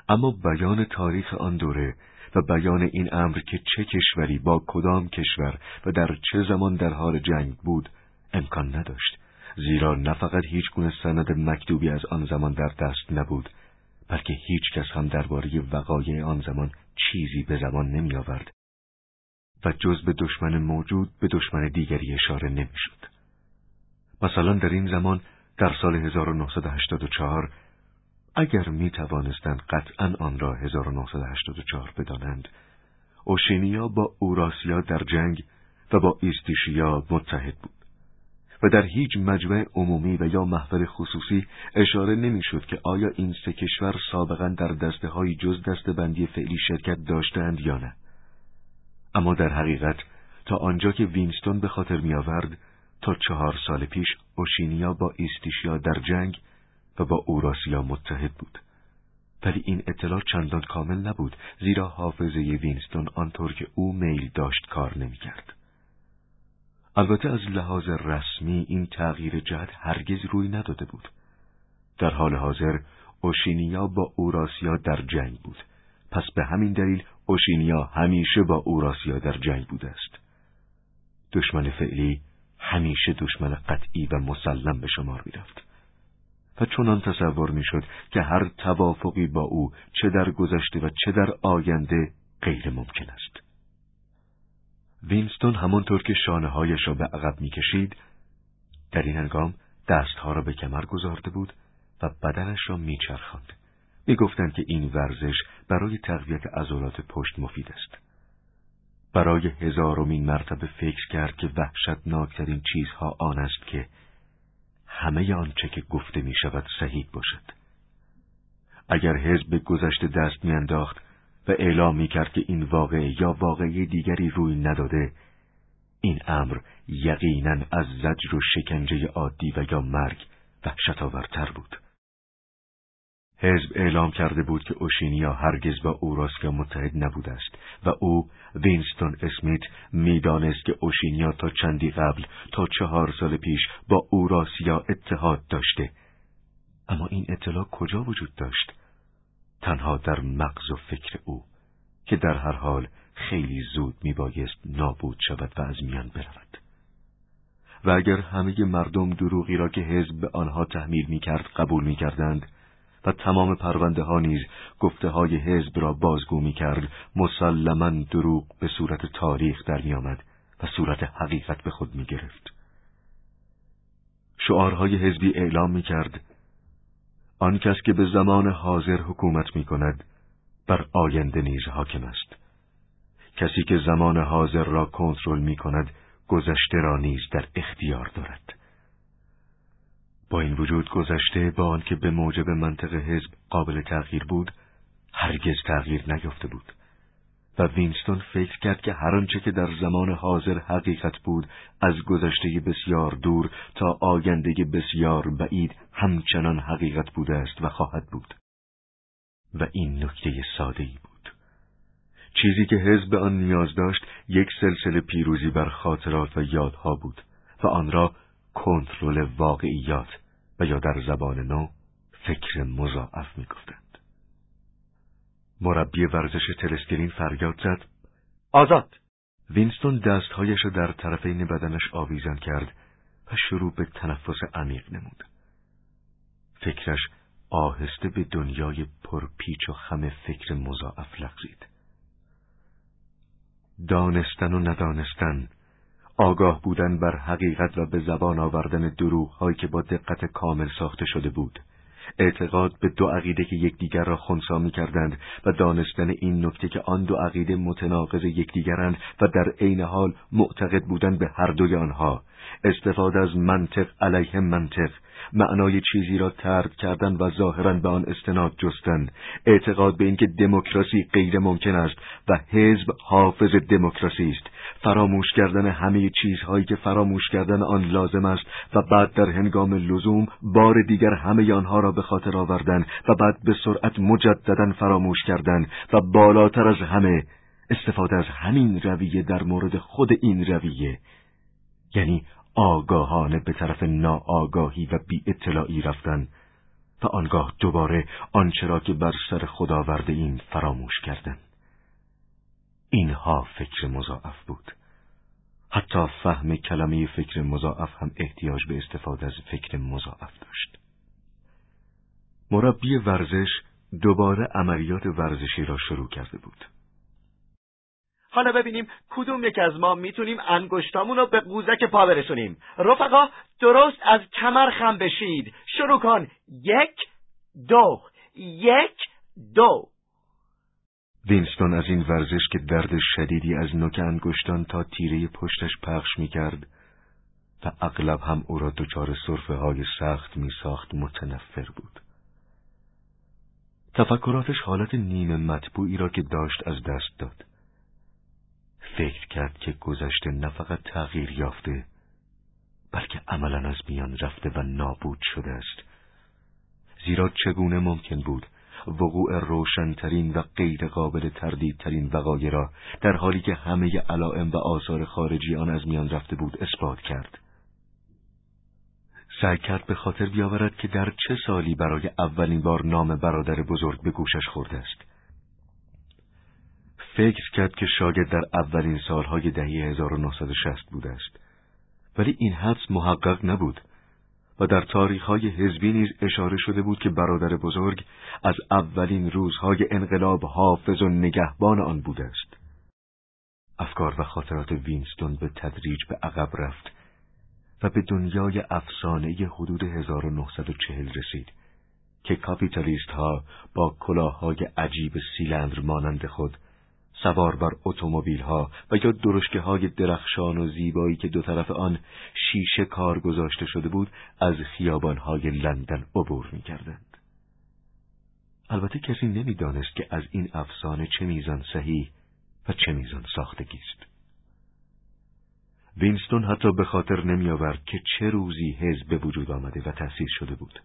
اما بیان تاریخ آن دوره و بیان این امر که چه کشوری با کدام کشور و در چه زمان در حال جنگ بود امکان نداشت زیرا نه فقط هیچ گونه سند مکتوبی از آن زمان در دست نبود بلکه هیچ کس هم درباره وقایع آن زمان چیزی به زبان نمی آورد و جز به دشمن موجود به دشمن دیگری اشاره نمی‌شد. مثلا در این زمان در سال 1984 اگر می توانستند قطعا آن را 1984 بدانند اوشینیا با اوراسیا در جنگ و با ایستیشیا متحد بود و در هیچ مجمع عمومی و یا محفل خصوصی اشاره نمی‌شد که آیا این سه کشور سابقا در دسته های جز دسته بندی فعلی شرکت داشتند یا نه. اما در حقیقت تا آنجا که وینستون به خاطر می آورد تا چهار سال پیش اوشینیا با ایستیشیا در جنگ و با اوراسیا متحد بود ولی این اطلاع چندان کامل نبود زیرا حافظه وینستون آنطور که او میل داشت کار نمی‌کرد. البته از لحاظ رسمی این تغییر جهت هرگز روی نداده بود. در حال حاضر اوشینیا با اوراسیا در جنگ بود. پس به همین دلیل اوشینیا همیشه با اوراسیا در جنگ بوده است. دشمن فعلی همیشه دشمن قطعی و مسلم به شمار می‌رفت. و چنان تصور می‌شد که هر توافقی با او چه در گذشته و چه در آینده غیر ممکن است. وینستون همانطور که شانه هایش را به عقب می‌کشید در این هنگام دستها را به کمر گذارده بود و بدنش را میچرخاند. می‌گفتند که این ورزش برای تقویت عضلات پشت مفید است. برای هزارمین مرتبه فکر کرد که وحشتناکترین چیزها آن است که همه آنچه که گفته می شود صحیح باشد. اگر حزب گذشته دست میانداخت و اعلام می کرد که این واقعه یا واقعه دیگری روی نداده، این امر یقینا از زجر و شکنجه عادی و یا مرگ وحشت آورتر بود. حزب اعلام کرده بود که اوشینیا هرگز با اوراسیا متحد نبوده است و او وینستون اسمیت می‌دانست که اوشینیا تا چندی قبل تا چهار سال پیش با اوراسیا اتحاد داشته. اما این اطلاع کجا وجود داشت؟ تنها در مغز و فکر او که در هر حال خیلی زود میبایست نابود شود و از میان برود. و اگر همه مردم دروغی را که حزب به آنها تحمیل می‌کرد قبول می‌کردند و تمام پرونده ها نیز گفته های حزب را بازگو می کرد مسلما دروغ به صورت تاریخ در می آمد و صورت حقیقت به خود می گرفت. شعارهای حزبی اعلام می کرد آن کس که به زمان حاضر حکومت می کند بر آینده نیز حاکم است. کسی که زمان حاضر را کنترل می کند گذشته را نیز در اختیار دارد. با این وجود گذشته با آنکه به موجب منطق حزب قابل تغییر بود هرگز تغییر نیافته بود. و وینستون فکر کرد که هر آنچه که در زمان حاضر حقیقت بود از گذشته بسیار دور تا آینده بسیار بعید همچنان حقیقت بوده است و خواهد بود. و این نکته ساده ای بود. چیزی که حزب آن نیاز داشت یک سلسله پیروزی بر خاطرات و یادها بود و آن را کنترل واقعیات و یا در زبان نو فکر مضاعف می‌گفتند. مربی ورزش تلسکرین فریاد زد آزاد وینستون دستهایش را در طرفین بدنش آویزان کرد و شروع به تنفس عمیق نمود. فکرش آهسته به دنیای پرپیچ و خم فکر مضاعف لغزید. دانستن و ندانستن آگاه بودن بر حقیقت و به زبان آوردن دروغ هایی که با دقت کامل ساخته شده بود. اعتقاد به دو عقیده که یکدیگر را خونسا می کردند و دانستن این نکته که آن دو عقیده متناقض یکدیگرند و در عین حال معتقد بودن به هر دوی آنها. استفاده از منطق علیه منطق. معنای چیزی را ترد کردن و ظاهرا به آن استناد جستن. اعتقاد به اینکه دموکراسی غیر ممکن است و حزب حافظ دموکراسی است. فراموش کردن همه چیزهایی که فراموش کردن آن لازم است و بعد در هنگام لزوم بار دیگر همه آنها را به خاطر آوردن و بعد به سرعت مجددا فراموش کردن و بالاتر از همه استفاده از همین رویه در مورد خود این رویه. یعنی آگاهانه به طرف ناآگاهی و بی اطلاعی رفتن و آنگاه دوباره آنچه را که بر سر خدا ورده این فراموش کردن. اینها فکر مضاعف بود. حتی فهم کلمه فکر مضاعف هم احتیاج به استفاده از فکر مضاعف داشت. مربی ورزش دوباره عملیات ورزشی را شروع کرده بود. حالا ببینیم کدوم یک از ما می‌تونیم انگشتامون رو به قوزک پا برسونیم. رفقا درست از کمر خم بشید. شروع کن. یک دو. یک دو. وینستون از این ورزش که درد شدیدی از نوک انگشتان تا تیره پشتش پخش می‌کرد و اغلب هم او را دچار صرفه های سخت می ساخت متنفر بود. تفکراتش حالت نیمه مطبوعی را که داشت از دست داد. فکر کرد که گذشته نه فقط تغییر یافته بلکه عملا از میان رفته و نابود شده است. زیرا چگونه ممکن بود وقوع روشنترین و غیر قابل تردیدترین وقایع را در حالی که همه علائم و آثار خارجی آن از میان رفته بود اثبات کرد. سعی کرد به خاطر بیاورد که در چه سالی برای اولین بار نام برادر بزرگ به گوشش خورده است. فکر کرد که شاگرد در اولین سالهای دهه 1960 بوده است. ولی این حدس محقق نبود و در تاریخهای حزبی نیز اشاره شده بود که برادر بزرگ از اولین روزهای انقلاب حافظ و نگهبان آن بوده است. افکار و خاطرات وینستون به تدریج به عقب رفت و به دنیای افسانه حدود 1940 رسید که کاپیتالیست ها با کلاههای عجیب سیلندر مانند خود سوار بر اتومبیل ها و یا درشکه های درخشان و زیبایی که دو طرف آن شیشه کار گذاشته شده بود از خیابان های لندن عبور می کردند. البته کسی نمی‌دانست که از این افسانه چه میزان صحیح و چه میزان ساختگی است. وینستون حتی به خاطر نمی آورد که چه روزی حزب به وجود آمده و تأسیس شده بود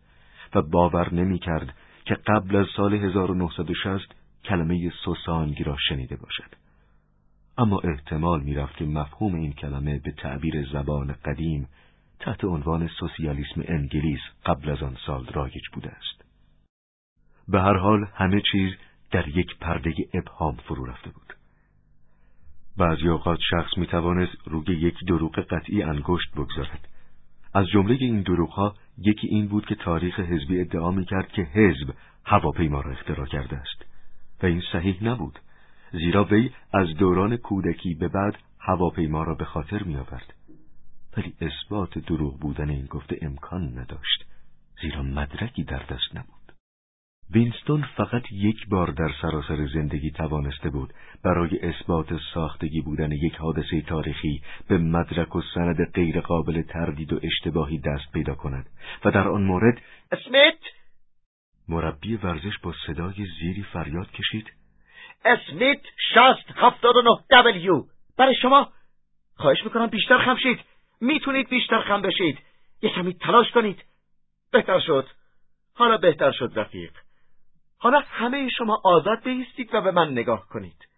و باور نمی کرد که قبل از سال 1960 کلمه سوسانگی را شنیده باشد. اما احتمال می رفت که مفهوم این کلمه به تعبیر زبان قدیم تحت عنوان سوسیالیسم انگلیس قبل از آن سال رایج بوده است. به هر حال همه چیز در یک پرده ابهام فرو رفته بود. بعضی اوقات شخص می توانست روی یک دروغ قطعی انگشت بگذارد. از جمله این دروغها یکی این بود که تاریخ حزبی ادعا می کرد که حزب هواپیما را اختراع کرده است و این صحیح نبود زیرا وی از دوران کودکی به بعد هواپیما را به خاطر می آورد. ولی اثبات دروغ بودن این گفته امکان نداشت زیرا مدرکی در دست نبود وینستون فقط یک بار در سراسر زندگی توانسته بود برای اثبات ساختگی بودن یک حادثه تاریخی به مدرک و سند غیرقابل تردید و اشتباهی دست پیدا کند و در آن مورد اسمیت مربی ورزش با صدای زیری فریاد کشید. اسمیت شست هفتاد و نه دبلیو. برای شما خواهش می‌کنم بیشتر خم شید. می‌تونید بیشتر خم بشید. یه کمی تلاش کنید. بهتر شد. حالا بهتر شد رفیق. حالا همه شما آزاد بیستید و به من نگاه کنید.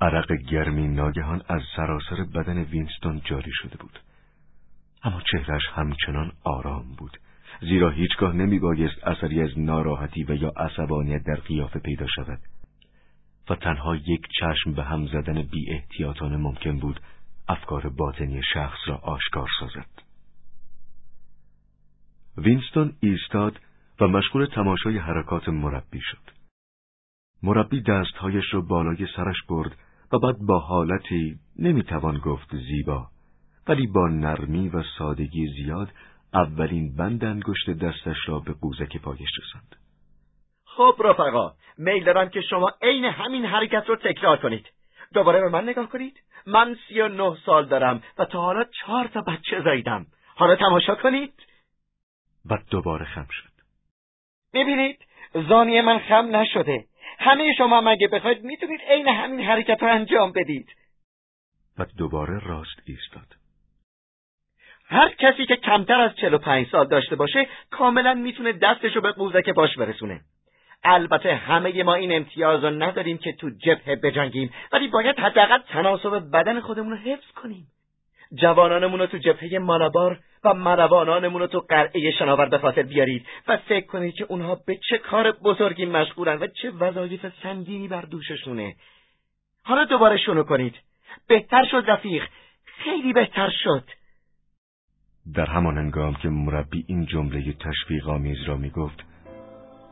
عرق گرمی ناگهان از سراسر بدن وینستون جاری شده بود. اما چهرش همچنان آرام بود. زیرا هیچگاه نمی بایست اثری از ناراحتی و یا عصبانیت در قیافه پیدا شود. و تنها یک چشم به هم زدن بی احتیاطانه ممکن بود افکار باطنی شخص را آشکار سازد. وینستون ایستاد و مشغول تماشای حرکات مربی شد. مربی دستهایش را بالای سرش برد و بعد با حالتی نمی‌توان گفت زیبا ولی با نرمی و سادگی زیاد اولین بند انگشت دستش را به قوزک پایش رساند. خب رفقا میل دارم که شما عین همین حرکت رو تکرار کنید. دوباره به من نگاه کنید. من سی و نه سال دارم و تا حالا چهار تا بچه زاییدم. حالا تماشا کنید. و دوباره خم شد. ببینید زانی من خم نشده همه شما مگه بخواید می‌تونید عین همین حرکت رو انجام بدید و دوباره راست ایستاد هر کسی که کمتر از چلو پنج سال داشته باشه کاملا می‌تونه دستشو به قوزک باش برسونه. البته همه ما این امتیاز رو نداریم که تو جبهه بجنگیم ولی باید حداقل تناسب بدن خودمون رو حفظ کنیم. جوانانمون رو تو جبهه مالابار و مروانانمون رو تو قلعه شناور به خاطر بیارید و فکر کنید که اونها به چه کار بزرگی مشغولن و چه وظایف سنگینی بر دوششونه. حالا دوباره شروع کنید. بهتر شد رفیق. خیلی بهتر شد. در همان انگام که مربی این جمله تشویق آمیز را می گفت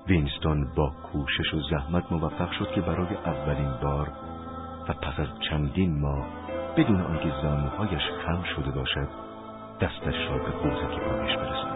وینستون با کوشش و زحمت موفق شد که برای اولین بار و پس از چندین ماه بدون آنکه زانوهایش خم شده باشد دستش را به قوزک پایش برساند.